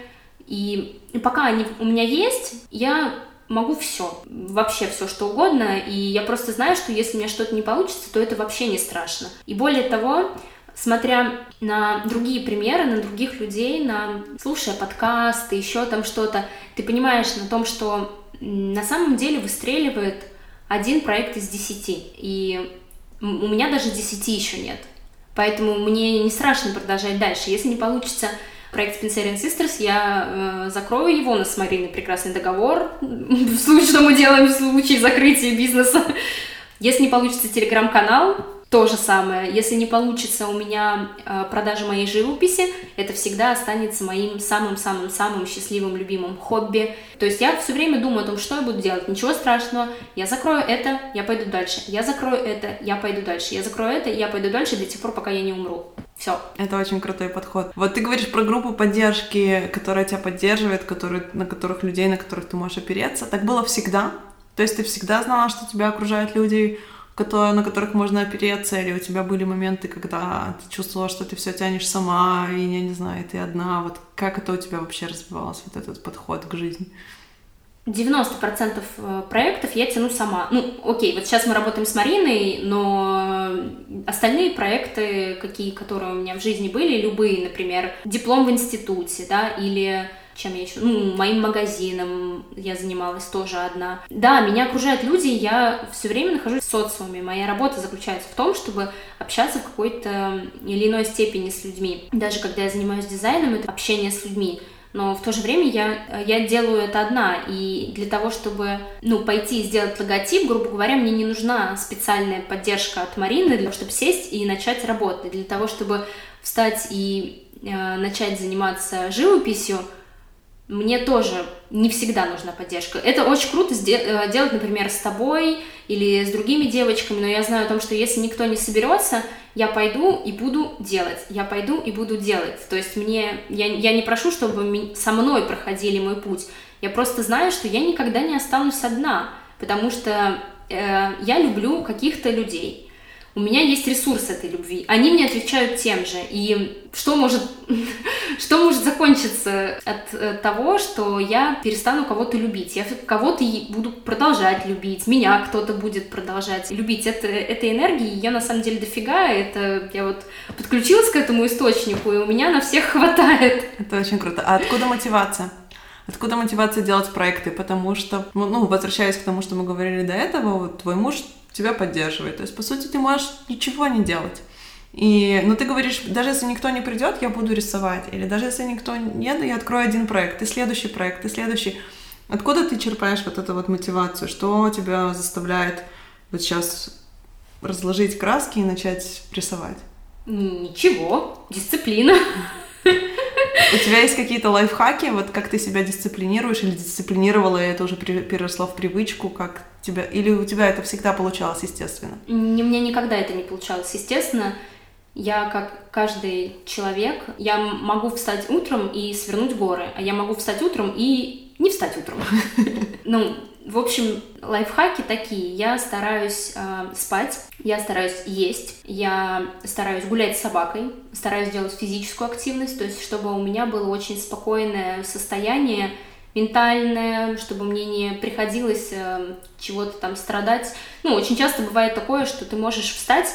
И, и пока они у меня есть, я могу все, вообще все, что угодно, и я просто знаю, что если у меня что-то не получится, то это вообще не страшно. И более того, смотря на другие примеры, на других людей, на слушая подкасты, еще там что-то, ты понимаешь на том, что на самом деле выстреливает один проект из десяти. И у меня даже 10 еще нет. Поэтому мне не страшно продолжать дальше. Если не получится проект Spencer Sisters, я э, закрою его на с Мариной прекрасный договор, в случае, что мы делаем в случае закрытия бизнеса. Если не получится телеграм-канал, то же самое. Если не получится у меня э, продажа моей живописи, это всегда останется моим самым-самым-самым счастливым, любимым хобби. То есть я все время думаю о том, что я буду делать. Ничего страшного. Я закрою это, я пойду дальше. Я закрою это, я пойду дальше. Я закрою это, я пойду дальше до тех пор, пока я не умру. Все. Это очень крутой подход. Вот ты говоришь про группу поддержки, которая тебя поддерживает, которые, на которых людей, на которых ты можешь опереться. Так было всегда? То есть ты всегда знала, что тебя окружают люди, на которых можно опереться, или у тебя были моменты, когда ты чувствовала, что ты все тянешь сама, и я не знаю, ты одна. Вот как это у тебя вообще развивалось, вот этот подход к жизни? 90% э, проектов я тяну сама. Ну, окей, вот сейчас мы работаем с Мариной, но остальные проекты, какие, которые у меня в жизни были, любые, например, диплом в институте, да, или чем я еще, ну, моим магазином я занималась тоже одна. Да, меня окружают люди, я все время нахожусь в социуме. Моя работа заключается в том, чтобы общаться в какой-то или иной степени с людьми. Даже когда я занимаюсь дизайном, это общение с людьми но в то же время я, я делаю это одна, и для того, чтобы, ну, пойти и сделать логотип, грубо говоря, мне не нужна специальная поддержка от Марины, для того, чтобы сесть и начать работать, для того, чтобы встать и э, начать заниматься живописью, мне тоже не всегда нужна поддержка. Это очень круто э, делать, например, с тобой или с другими девочками, но я знаю о том, что если никто не соберется, я пойду и буду делать, я пойду и буду делать. То есть мне, я, я не прошу, чтобы со мной проходили мой путь, я просто знаю, что я никогда не останусь одна, потому что э, я люблю каких-то людей, у меня есть ресурс этой любви. Они мне отвечают тем же. И что может, что может закончиться от э, того, что я перестану кого-то любить? Я кого-то буду продолжать любить, меня кто-то будет продолжать любить. Это, этой энергии я на самом деле дофига. Это я вот подключилась к этому источнику, и у меня на всех хватает. Это очень круто. А откуда мотивация? Откуда мотивация делать проекты? Потому что, ну, возвращаясь к тому, что мы говорили до этого, вот твой муж тебя поддерживает. То есть, по сути, ты можешь ничего не делать. И, ну, ты говоришь, даже если никто не придет, я буду рисовать. Или даже если никто нет, я открою один проект, и следующий проект, и следующий. Откуда ты черпаешь вот эту вот мотивацию? Что тебя заставляет вот сейчас разложить краски и начать рисовать? Ничего, дисциплина. У тебя есть какие-то лайфхаки, вот как ты себя дисциплинируешь или дисциплинировала, и это уже переросло в привычку, как тебя, или у тебя это всегда получалось естественно? У меня никогда это не получалось естественно. Я, как каждый человек, я могу встать утром и свернуть горы, а я могу встать утром и не встать утром. Ну, в общем, лайфхаки такие. Я стараюсь э, спать, я стараюсь есть, я стараюсь гулять с собакой, стараюсь делать физическую активность, то есть чтобы у меня было очень спокойное состояние, ментальное, чтобы мне не приходилось э, чего-то там страдать. Ну, очень часто бывает такое, что ты можешь встать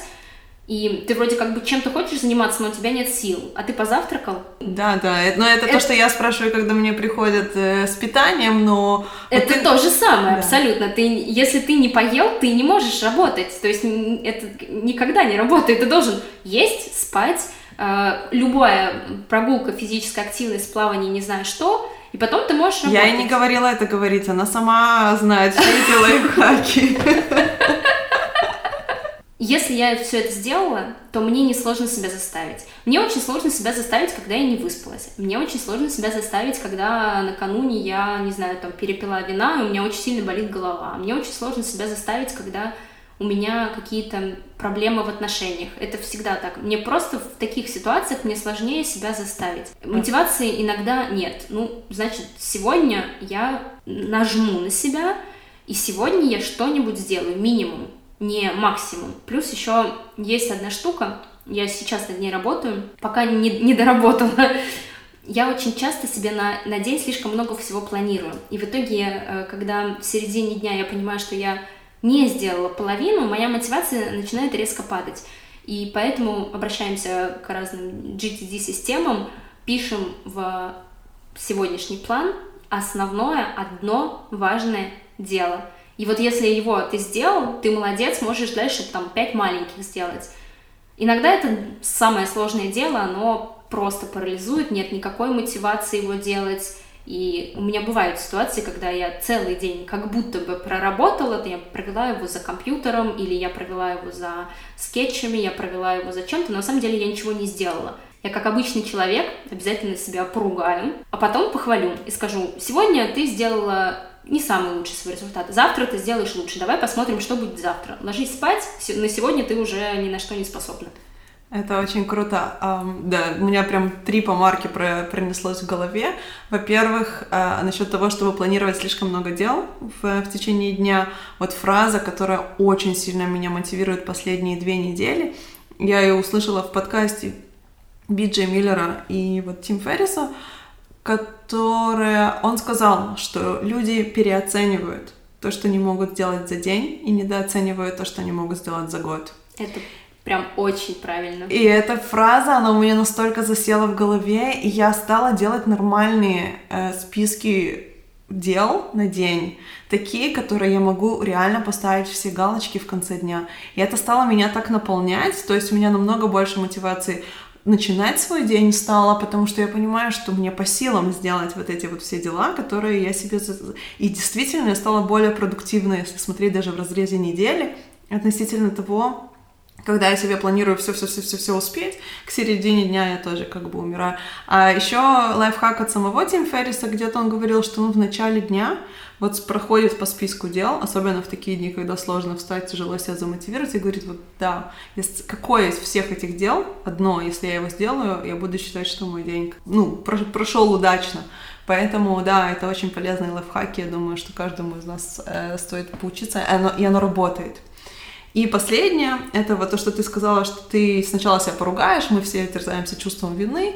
и ты вроде как бы чем-то хочешь заниматься, но у тебя нет сил, а ты позавтракал? Да, да, но это, это... то, что я спрашиваю, когда мне приходят э, с питанием, но... Это ты... то же самое, да. абсолютно. Ты, если ты не поел, ты не можешь работать, то есть это никогда не работает. Ты должен есть, спать, э, любая прогулка, физическая активность, плавание, не знаю что, и потом ты можешь работать. Я и не говорила это говорить, она сама знает все эти лайфхаки. Если я все это сделала, то мне не сложно себя заставить. Мне очень сложно себя заставить, когда я не выспалась. Мне очень сложно себя заставить, когда накануне я, не знаю, там, перепила вина, и у меня очень сильно болит голова. Мне очень сложно себя заставить, когда у меня какие-то проблемы в отношениях. Это всегда так. Мне просто в таких ситуациях мне сложнее себя заставить. Мотивации иногда нет. Ну, значит, сегодня я нажму на себя, и сегодня я что-нибудь сделаю, минимум не максимум. Плюс еще есть одна штука, я сейчас над ней работаю, пока не, не доработала. Я очень часто себе на, на день слишком много всего планирую. И в итоге, э, когда в середине дня я понимаю, что я не сделала половину, моя мотивация начинает резко падать. И поэтому обращаемся к разным GTD-системам, пишем в сегодняшний план основное, одно важное дело – и вот если его ты сделал, ты молодец, можешь дальше там пять маленьких сделать. Иногда это самое сложное дело, оно просто парализует, нет никакой мотивации его делать. И у меня бывают ситуации, когда я целый день как будто бы проработала, я провела его за компьютером, или я провела его за скетчами, я провела его за чем-то, но на самом деле я ничего не сделала. Я как обычный человек обязательно себя поругаю, а потом похвалю и скажу, сегодня ты сделала не самый лучший свой результат. Завтра ты сделаешь лучше. Давай посмотрим, что будет завтра. Ложись спать. На сегодня ты уже ни на что не способна. Это очень круто. Um, да, у меня прям три помарки про пронеслось в голове. Во-первых, uh, насчет того, чтобы планировать слишком много дел в, в течение дня. Вот фраза, которая очень сильно меня мотивирует последние две недели. Я ее услышала в подкасте Биджей Миллера и вот Тим Ферриса, которая... Он сказал, что люди переоценивают то, что они могут сделать за день, и недооценивают то, что они могут сделать за год. Это Прям очень правильно. И эта фраза, она у меня настолько засела в голове, и я стала делать нормальные э, списки дел на день, такие, которые я могу реально поставить все галочки в конце дня. И это стало меня так наполнять, то есть у меня намного больше мотивации начинать свой день стало, потому что я понимаю, что мне по силам сделать вот эти вот все дела, которые я себе... И действительно я стала более продуктивной, если смотреть даже в разрезе недели, относительно того, когда я себе планирую все-все-все-все успеть, к середине дня я тоже как бы умираю. А еще лайфхак от самого Тим Ферриса, где-то он говорил, что ну, в начале дня вот проходит по списку дел, особенно в такие дни, когда сложно встать, тяжело себя замотивировать, и говорит, вот да, если, какое из всех этих дел, одно, если я его сделаю, я буду считать, что мой день, ну, прошел удачно. Поэтому, да, это очень полезные лайфхаки, я думаю, что каждому из нас э, стоит поучиться, и оно, и оно работает. И последнее, это вот то, что ты сказала, что ты сначала себя поругаешь, мы все терзаемся чувством вины,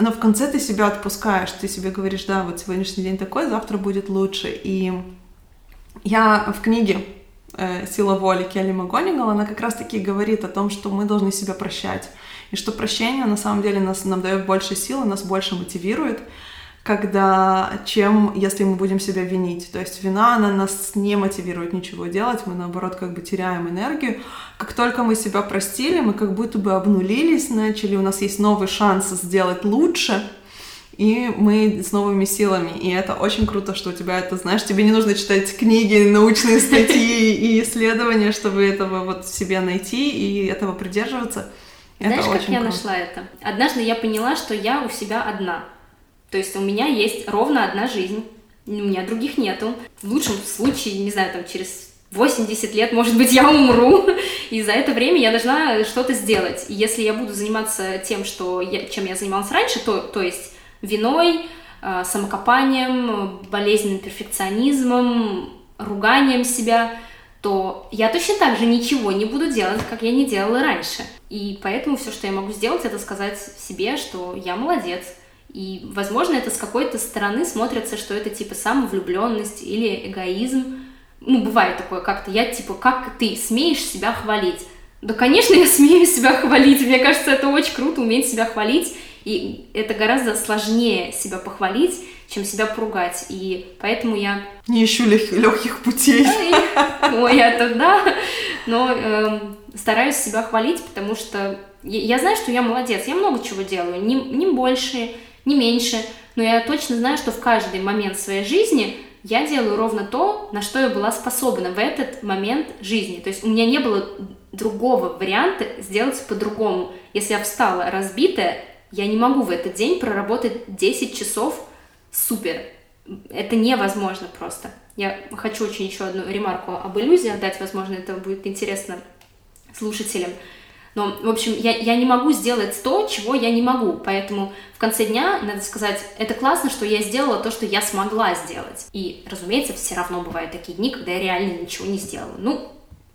но в конце ты себя отпускаешь, ты себе говоришь, да, вот сегодняшний день такой, завтра будет лучше. И я в книге э, «Сила воли» Келли МакГонигал, она как раз-таки говорит о том, что мы должны себя прощать. И что прощение на самом деле нас, нам дает больше силы, нас больше мотивирует когда, чем если мы будем себя винить. То есть вина, она нас не мотивирует ничего делать, мы наоборот как бы теряем энергию. Как только мы себя простили, мы как будто бы обнулились, начали, у нас есть новый шанс сделать лучше, и мы с новыми силами. И это очень круто, что у тебя это, знаешь, тебе не нужно читать книги, научные статьи и исследования, чтобы этого вот в себе найти и этого придерживаться. Знаешь, это как я круто. нашла это? Однажды я поняла, что я у себя одна. То есть у меня есть ровно одна жизнь, у меня других нету. В лучшем случае, не знаю, там через 80 лет, может быть, я умру, и за это время я должна что-то сделать. И если я буду заниматься тем, что я, чем я занималась раньше, то, то есть виной, э, самокопанием, болезненным перфекционизмом, руганием себя, то я точно так же ничего не буду делать, как я не делала раньше. И поэтому все, что я могу сделать, это сказать себе, что я молодец, и, возможно, это с какой-то стороны смотрится, что это типа самовлюбленность или эгоизм. Ну, бывает такое как-то. Я типа, как ты смеешь себя хвалить? Да, конечно, я смею себя хвалить. Мне кажется, это очень круто уметь себя хвалить. И это гораздо сложнее себя похвалить, чем себя поругать. И поэтому я... Не ищу лег- легких путей. Ой, это да. Но э, стараюсь себя хвалить, потому что я, я знаю, что я молодец. Я много чего делаю. Не, не больше, не меньше, но я точно знаю, что в каждый момент своей жизни я делаю ровно то, на что я была способна в этот момент жизни. То есть у меня не было другого варианта сделать по-другому. Если я встала разбитая, я не могу в этот день проработать 10 часов супер. Это невозможно просто. Я хочу очень еще одну ремарку об иллюзиях дать, возможно, это будет интересно слушателям. Но, в общем, я, я не могу сделать то, чего я не могу. Поэтому в конце дня, надо сказать, это классно, что я сделала то, что я смогла сделать. И, разумеется, все равно бывают такие дни, когда я реально ничего не сделала. Ну,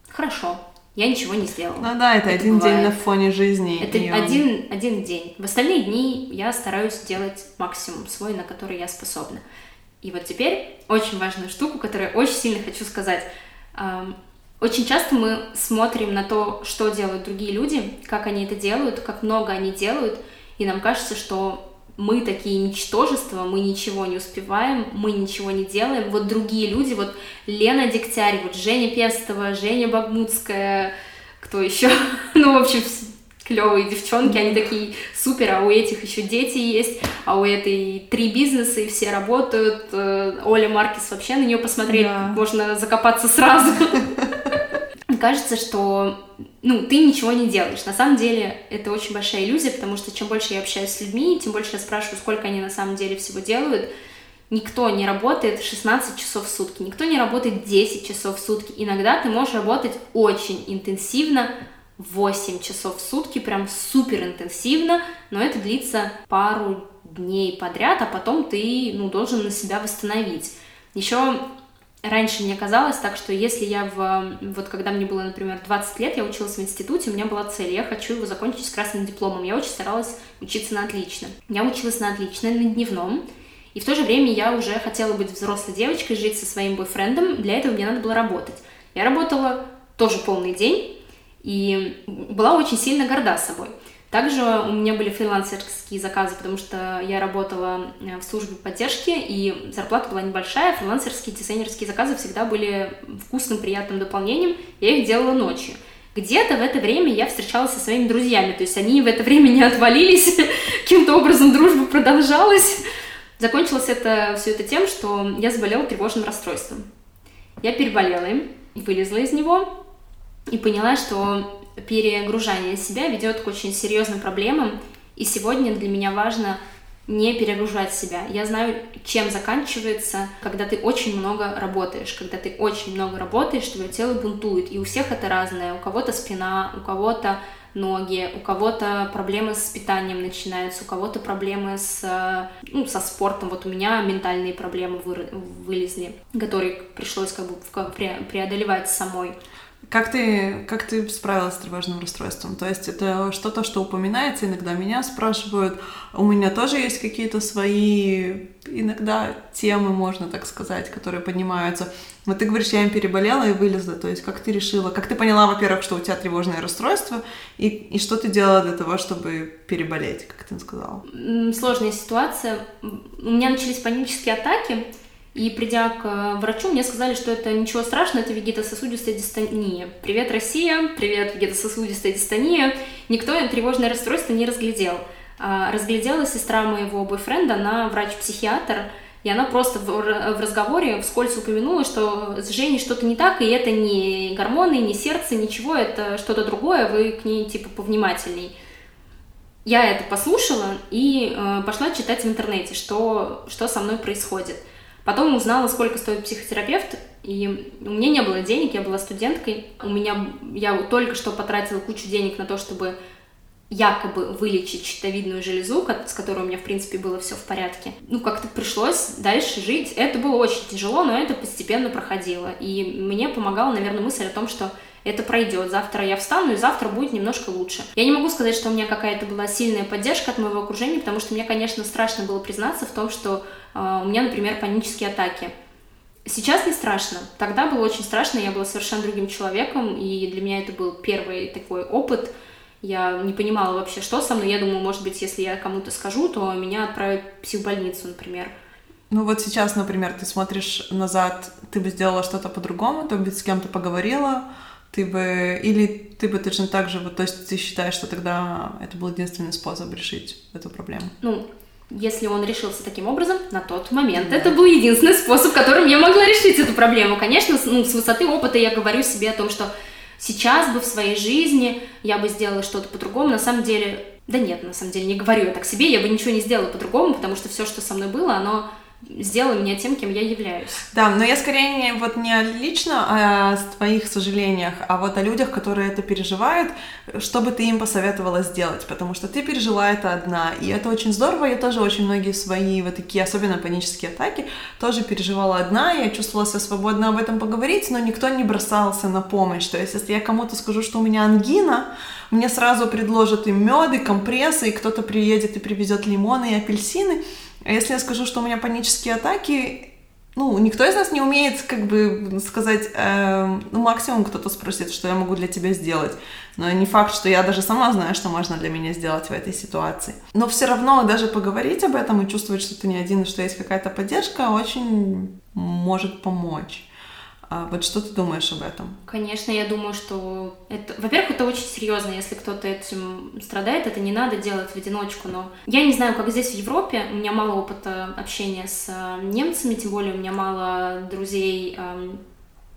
хорошо, я ничего не сделала. Ну да, это, это один бывает. день на фоне жизни. Это и... один, один день. В остальные дни я стараюсь делать максимум свой, на который я способна. И вот теперь очень важную штуку, которую я очень сильно хочу сказать. Очень часто мы смотрим на то, что делают другие люди, как они это делают, как много они делают, и нам кажется, что мы такие ничтожества, мы ничего не успеваем, мы ничего не делаем. Вот другие люди, вот Лена Дегтярь, вот Женя Пестова, Женя Багмутская, кто еще? ну, в общем, клевые девчонки, они такие супер, а у этих еще дети есть, а у этой три бизнеса, и все работают. Э, Оля Маркис вообще на нее посмотреть, да. можно закопаться сразу. Кажется, что ну, ты ничего не делаешь. На самом деле это очень большая иллюзия, потому что чем больше я общаюсь с людьми, тем больше я спрашиваю, сколько они на самом деле всего делают. Никто не работает 16 часов в сутки, никто не работает 10 часов в сутки. Иногда ты можешь работать очень интенсивно, 8 часов в сутки, прям супер интенсивно, но это длится пару дней подряд, а потом ты ну, должен на себя восстановить. Еще раньше мне казалось так, что если я в... Вот когда мне было, например, 20 лет, я училась в институте, у меня была цель, я хочу его закончить с красным дипломом. Я очень старалась учиться на отлично. Я училась на отлично, на дневном, и в то же время я уже хотела быть взрослой девочкой, жить со своим бойфрендом, для этого мне надо было работать. Я работала тоже полный день, и была очень сильно горда собой. Также у меня были фрилансерские заказы, потому что я работала э, в службе поддержки, и зарплата была небольшая. Фрилансерские, дизайнерские заказы всегда были вкусным, приятным дополнением. Я их делала ночью. Где-то в это время я встречалась со своими друзьями, то есть они в это время не отвалились, каким-то образом дружба продолжалась. Закончилось это все это тем, что я заболела тревожным расстройством. Я переболела им, вылезла из него и поняла, что перегружание себя ведет к очень серьезным проблемам, и сегодня для меня важно не перегружать себя. Я знаю, чем заканчивается, когда ты очень много работаешь. Когда ты очень много работаешь, твое тело бунтует. И у всех это разное. У кого-то спина, у кого-то ноги, у кого-то проблемы с питанием начинаются, у кого-то проблемы с, ну, со спортом. Вот у меня ментальные проблемы вы, вылезли, которые пришлось как бы преодолевать самой. Как ты, как ты справилась с тревожным расстройством? То есть это что-то, что упоминается, иногда меня спрашивают, у меня тоже есть какие-то свои, иногда темы, можно так сказать, которые поднимаются. Вот ты говоришь, я им переболела и вылезла, то есть как ты решила, как ты поняла, во-первых, что у тебя тревожное расстройство, и, и что ты делала для того, чтобы переболеть, как ты сказала? Сложная ситуация. У меня начались панические атаки, и придя к э, врачу, мне сказали, что это ничего страшного, это вегетососудистая дистония. Привет, Россия! Привет, вегетососудистая дистония! Никто тревожное расстройство не разглядел. А, разглядела сестра моего бойфренда, она врач-психиатр, и она просто в разговоре вскользь упомянула, что с Женей что-то не так, и это не гормоны, не сердце, ничего, это что-то другое, вы к ней типа повнимательней. Я это послушала и э, пошла читать в интернете, что, что со мной происходит – Потом узнала, сколько стоит психотерапевт, и у меня не было денег, я была студенткой. У меня я только что потратила кучу денег на то, чтобы якобы вылечить щитовидную железу, с которой у меня, в принципе, было все в порядке. Ну, как-то пришлось дальше жить. Это было очень тяжело, но это постепенно проходило. И мне помогала, наверное, мысль о том, что это пройдет. Завтра я встану, и завтра будет немножко лучше. Я не могу сказать, что у меня какая-то была сильная поддержка от моего окружения, потому что мне, конечно, страшно было признаться в том, что а, у меня, например, панические атаки. Сейчас не страшно. Тогда было очень страшно, я была совершенно другим человеком, и для меня это был первый такой опыт. Я не понимала вообще, что со мной. Я думаю, может быть, если я кому-то скажу, то меня отправят в психбольницу, например. Ну вот сейчас, например, ты смотришь назад, ты бы сделала что-то по-другому, ты бы с кем-то поговорила, ты бы... Или ты бы точно так же... Вот, то есть ты считаешь, что тогда это был единственный способ решить эту проблему? Ну, если он решился таким образом, на тот момент да. это был единственный способ, которым я могла решить эту проблему. Конечно, ну, с высоты опыта я говорю себе о том, что сейчас бы в своей жизни я бы сделала что-то по-другому. На самом деле, да нет, на самом деле не говорю я так себе, я бы ничего не сделала по-другому, потому что все, что со мной было, оно сделала меня тем, кем я являюсь. Да, но я скорее не, вот не лично о твоих сожалениях, а вот о людях, которые это переживают, что бы ты им посоветовала сделать, потому что ты пережила это одна, и это очень здорово, я тоже очень многие свои вот такие, особенно панические атаки, тоже переживала одна, я чувствовала себя свободно об этом поговорить, но никто не бросался на помощь, то есть если я кому-то скажу, что у меня ангина, мне сразу предложат и мед, и компрессы, и кто-то приедет и привезет лимоны и апельсины, а если я скажу, что у меня панические атаки, ну, никто из нас не умеет, как бы сказать, э, ну, максимум кто-то спросит, что я могу для тебя сделать. Но не факт, что я даже сама знаю, что можно для меня сделать в этой ситуации. Но все равно даже поговорить об этом и чувствовать, что ты не один, что есть какая-то поддержка, очень может помочь. А вот что ты думаешь об этом? Конечно, я думаю, что это, во-первых, это очень серьезно, если кто-то этим страдает, это не надо делать в одиночку, но я не знаю, как здесь в Европе, у меня мало опыта общения с э, немцами, тем более у меня мало друзей эм,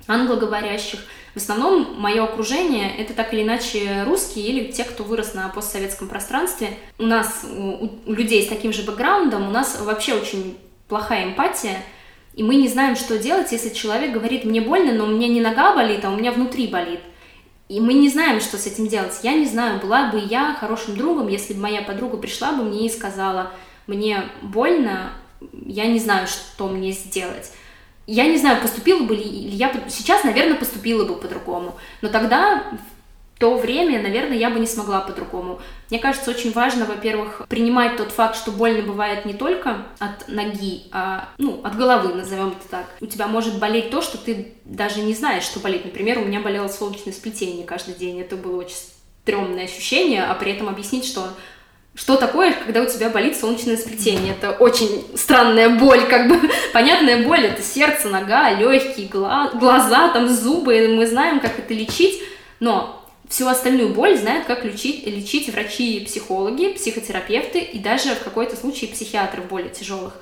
англоговорящих. В основном мое окружение это так или иначе русские или те, кто вырос на постсоветском пространстве. У нас, у, людей с таким же бэкграундом, у нас вообще очень плохая эмпатия, и мы не знаем, что делать, если человек говорит, мне больно, но у меня не нога болит, а у меня внутри болит. И мы не знаем, что с этим делать. Я не знаю, была бы я хорошим другом, если бы моя подруга пришла бы мне и сказала, мне больно, я не знаю, что мне сделать. Я не знаю, поступила бы ли я сейчас, наверное, поступила бы по-другому. Но тогда то время, наверное, я бы не смогла по-другому. Мне кажется, очень важно, во-первых, принимать тот факт, что больно бывает не только от ноги, а ну, от головы, назовем это так. У тебя может болеть то, что ты даже не знаешь, что болит. Например, у меня болело солнечное сплетение каждый день. Это было очень стрёмное ощущение, а при этом объяснить, что что такое, когда у тебя болит солнечное сплетение. Это очень странная боль, как бы понятная боль, это сердце, нога, легкие, глаза, там зубы, мы знаем, как это лечить, но Всю остальную боль знают, как лечить, лечить врачи, психологи, психотерапевты и даже в какой-то случае психиатры более тяжелых.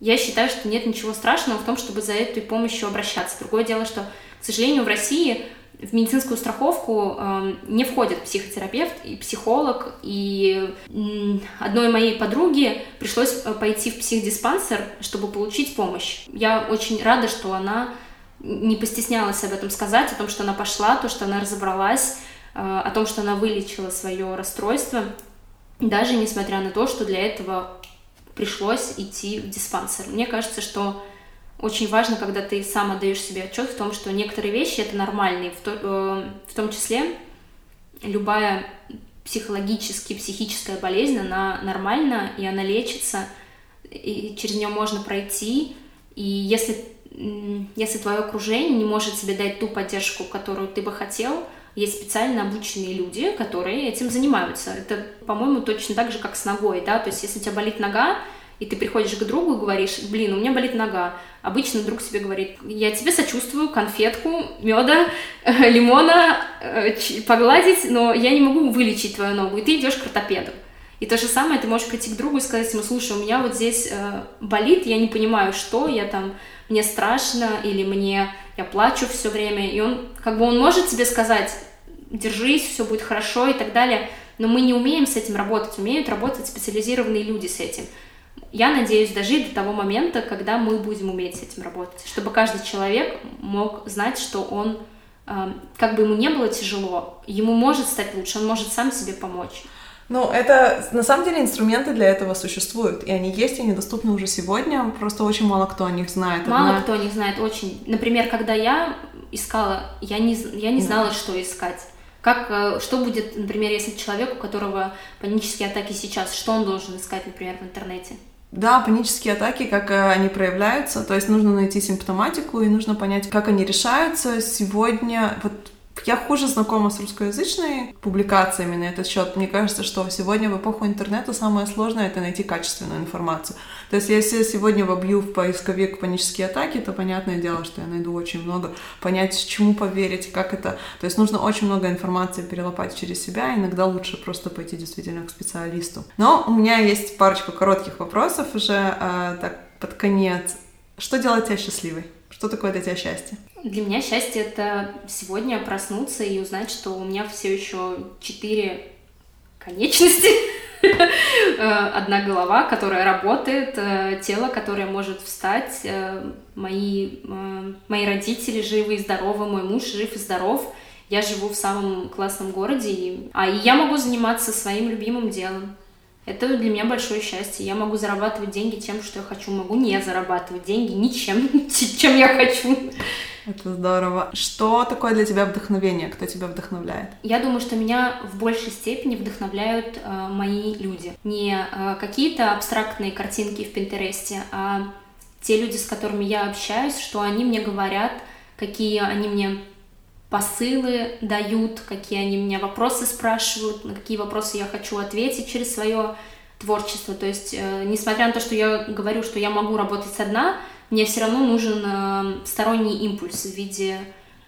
Я считаю, что нет ничего страшного в том, чтобы за этой помощью обращаться. Другое дело, что, к сожалению, в России в медицинскую страховку э, не входит психотерапевт и психолог. И одной моей подруге пришлось э, пойти в психдиспансер, чтобы получить помощь. Я очень рада, что она не постеснялась об этом сказать, о том, что она пошла, то, что она разобралась о том, что она вылечила свое расстройство, даже несмотря на то, что для этого пришлось идти в диспансер. Мне кажется, что очень важно, когда ты сам отдаешь себе отчет в том, что некоторые вещи это нормальные, в, то, э, в том числе любая психологически, психическая болезнь, она нормальна, и она лечится, и через нее можно пройти, и если, если твое окружение не может тебе дать ту поддержку, которую ты бы хотел, есть специально обученные люди, которые этим занимаются. Это, по-моему, точно так же, как с ногой, да, то есть если у тебя болит нога, и ты приходишь к другу и говоришь, блин, у меня болит нога. Обычно друг себе говорит, я тебе сочувствую, конфетку, меда, лимона э, погладить, но я не могу вылечить твою ногу, и ты идешь к ортопеду. И то же самое ты можешь прийти к другу и сказать ему, слушай, у меня вот здесь э, болит, я не понимаю, что, я там, мне страшно, или мне, я плачу все время, и он, как бы он может тебе сказать, держись, все будет хорошо и так далее, но мы не умеем с этим работать, умеют работать специализированные люди с этим. Я надеюсь дожить до того момента, когда мы будем уметь с этим работать, чтобы каждый человек мог знать, что он, э, как бы ему не было тяжело, ему может стать лучше, он может сам себе помочь. Ну, это на самом деле инструменты для этого существуют, и они есть, и они доступны уже сегодня, просто очень мало кто о них знает. Мало Одна... кто о них знает, очень. Например, когда я искала, я не, я не знала, да. что искать. Как, э, что будет, например, если человек, у которого панические атаки сейчас, что он должен искать, например, в интернете? Да, панические атаки, как э, они проявляются, то есть нужно найти симптоматику и нужно понять, как они решаются. Сегодня, вот я хуже знакома с русскоязычной публикациями на этот счет. Мне кажется, что сегодня в эпоху интернета самое сложное — это найти качественную информацию. То есть если я сегодня вобью в поисковик панические атаки, то понятное дело, что я найду очень много, понять, чему поверить, как это... То есть нужно очень много информации перелопать через себя, иногда лучше просто пойти действительно к специалисту. Но у меня есть парочка коротких вопросов уже э, так под конец. Что делать тебя счастливой? Что такое для тебя счастье? Для меня счастье это сегодня проснуться и узнать, что у меня все еще четыре конечности, одна голова, которая работает, э, тело, которое может встать, э, мои, э, мои родители живы и здоровы, мой муж жив и здоров, я живу в самом классном городе, а и я могу заниматься своим любимым делом. Это для меня большое счастье. Я могу зарабатывать деньги тем, что я хочу. Могу не зарабатывать деньги ничем, чем я хочу. Это здорово. Что такое для тебя вдохновение? Кто тебя вдохновляет? Я думаю, что меня в большей степени вдохновляют э, мои люди. Не э, какие-то абстрактные картинки в Пинтересте, а те люди, с которыми я общаюсь, что они мне говорят, какие они мне посылы дают, какие они меня вопросы спрашивают, на какие вопросы я хочу ответить через свое творчество. То есть, э, несмотря на то, что я говорю, что я могу работать одна, мне все равно нужен э, сторонний импульс в виде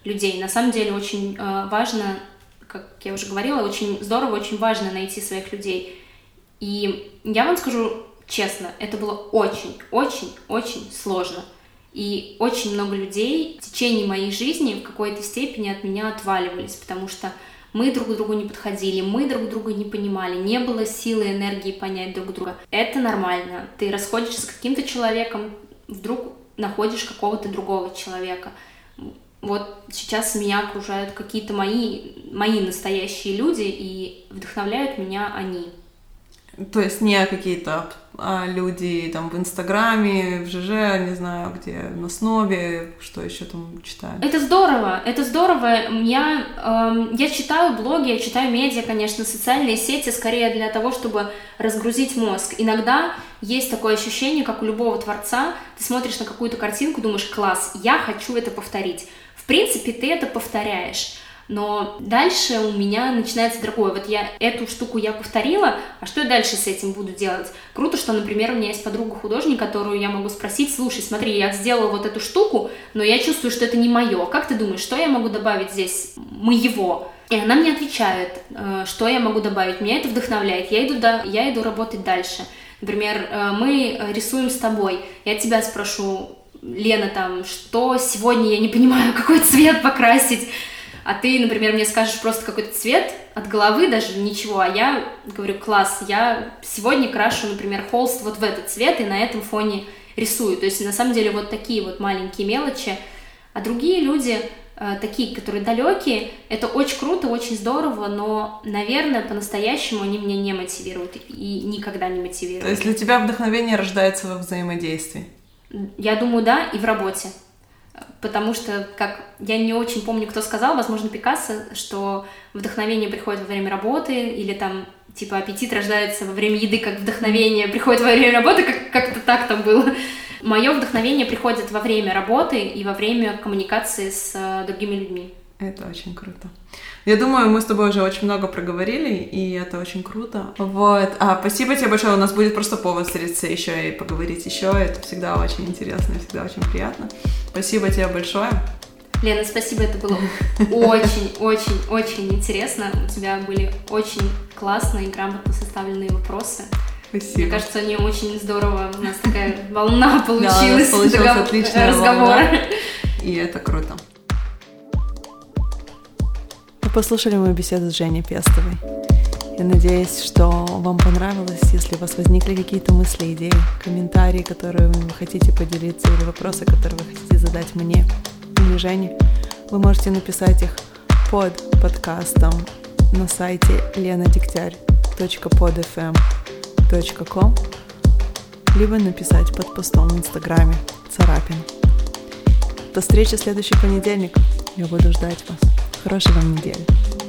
людей. На самом деле очень э, важно, как я уже говорила, очень здорово, очень важно найти своих людей. И я вам скажу честно, это было очень, очень, очень сложно. И очень много людей в течение моей жизни в какой-то степени от меня отваливались, потому что мы друг к другу не подходили, мы друг друга не понимали, не было силы, энергии понять друг друга. Это нормально. Ты расходишься с каким-то человеком, вдруг находишь какого-то другого человека. Вот сейчас меня окружают какие-то мои, мои настоящие люди, и вдохновляют меня они. То есть не какие-то а, люди там в Инстаграме, в ЖЖ, не знаю, где на Снобе, что еще там читают. Это здорово, это здорово. Я, э, я читаю блоги, я читаю медиа, конечно, социальные сети скорее для того, чтобы разгрузить мозг. Иногда есть такое ощущение, как у любого творца, ты смотришь на какую-то картинку, думаешь, класс, я хочу это повторить. В принципе, ты это повторяешь. Но дальше у меня начинается другое. Вот я эту штуку я повторила, а что я дальше с этим буду делать? Круто, что, например, у меня есть подруга художник, которую я могу спросить, слушай, смотри, я сделала вот эту штуку, но я чувствую, что это не мое. Как ты думаешь, что я могу добавить здесь моего? И она мне отвечает, э, что я могу добавить. Меня это вдохновляет. Я иду, да, я иду работать дальше. Например, э, мы рисуем с тобой. Я тебя спрошу, Лена, там, что сегодня я не понимаю, какой цвет покрасить а ты, например, мне скажешь просто какой-то цвет от головы, даже ничего, а я говорю, класс, я сегодня крашу, например, холст вот в этот цвет и на этом фоне рисую. То есть, на самом деле, вот такие вот маленькие мелочи. А другие люди, э, такие, которые далекие, это очень круто, очень здорово, но, наверное, по-настоящему они меня не мотивируют и никогда не мотивируют. То есть для тебя вдохновение рождается во взаимодействии? Я думаю, да, и в работе потому что, как я не очень помню, кто сказал, возможно, Пикассо, что вдохновение приходит во время работы, или там, типа, аппетит рождается во время еды, как вдохновение приходит во время работы, как- как-то так там было. Мое вдохновение приходит во время работы и во время коммуникации с э, другими людьми. Это очень круто. Я думаю, мы с тобой уже очень много проговорили, и это очень круто. Вот. А спасибо тебе большое. У нас будет просто повод встретиться еще и поговорить еще. Это всегда очень интересно всегда очень приятно. Спасибо тебе большое. Лена, спасибо, это было очень, очень, очень интересно. У тебя были очень классные и грамотно составленные вопросы. Спасибо. Мне кажется, они очень здорово. У нас такая волна получилась. Да, у нас получилась отличная разговор. волна. И это круто. Вы послушали мою беседу с Женей Пестовой. Я надеюсь, что вам понравилось. Если у вас возникли какие-то мысли, идеи, комментарии, которые вы хотите поделиться, или вопросы, которые вы хотите задать мне или Жене, вы можете написать их под подкастом на сайте lenadегтярь.podfm.com либо написать под постом в Инстаграме Царапин. До встречи в следующий понедельник. Я буду ждать вас. Хорошей вам недели.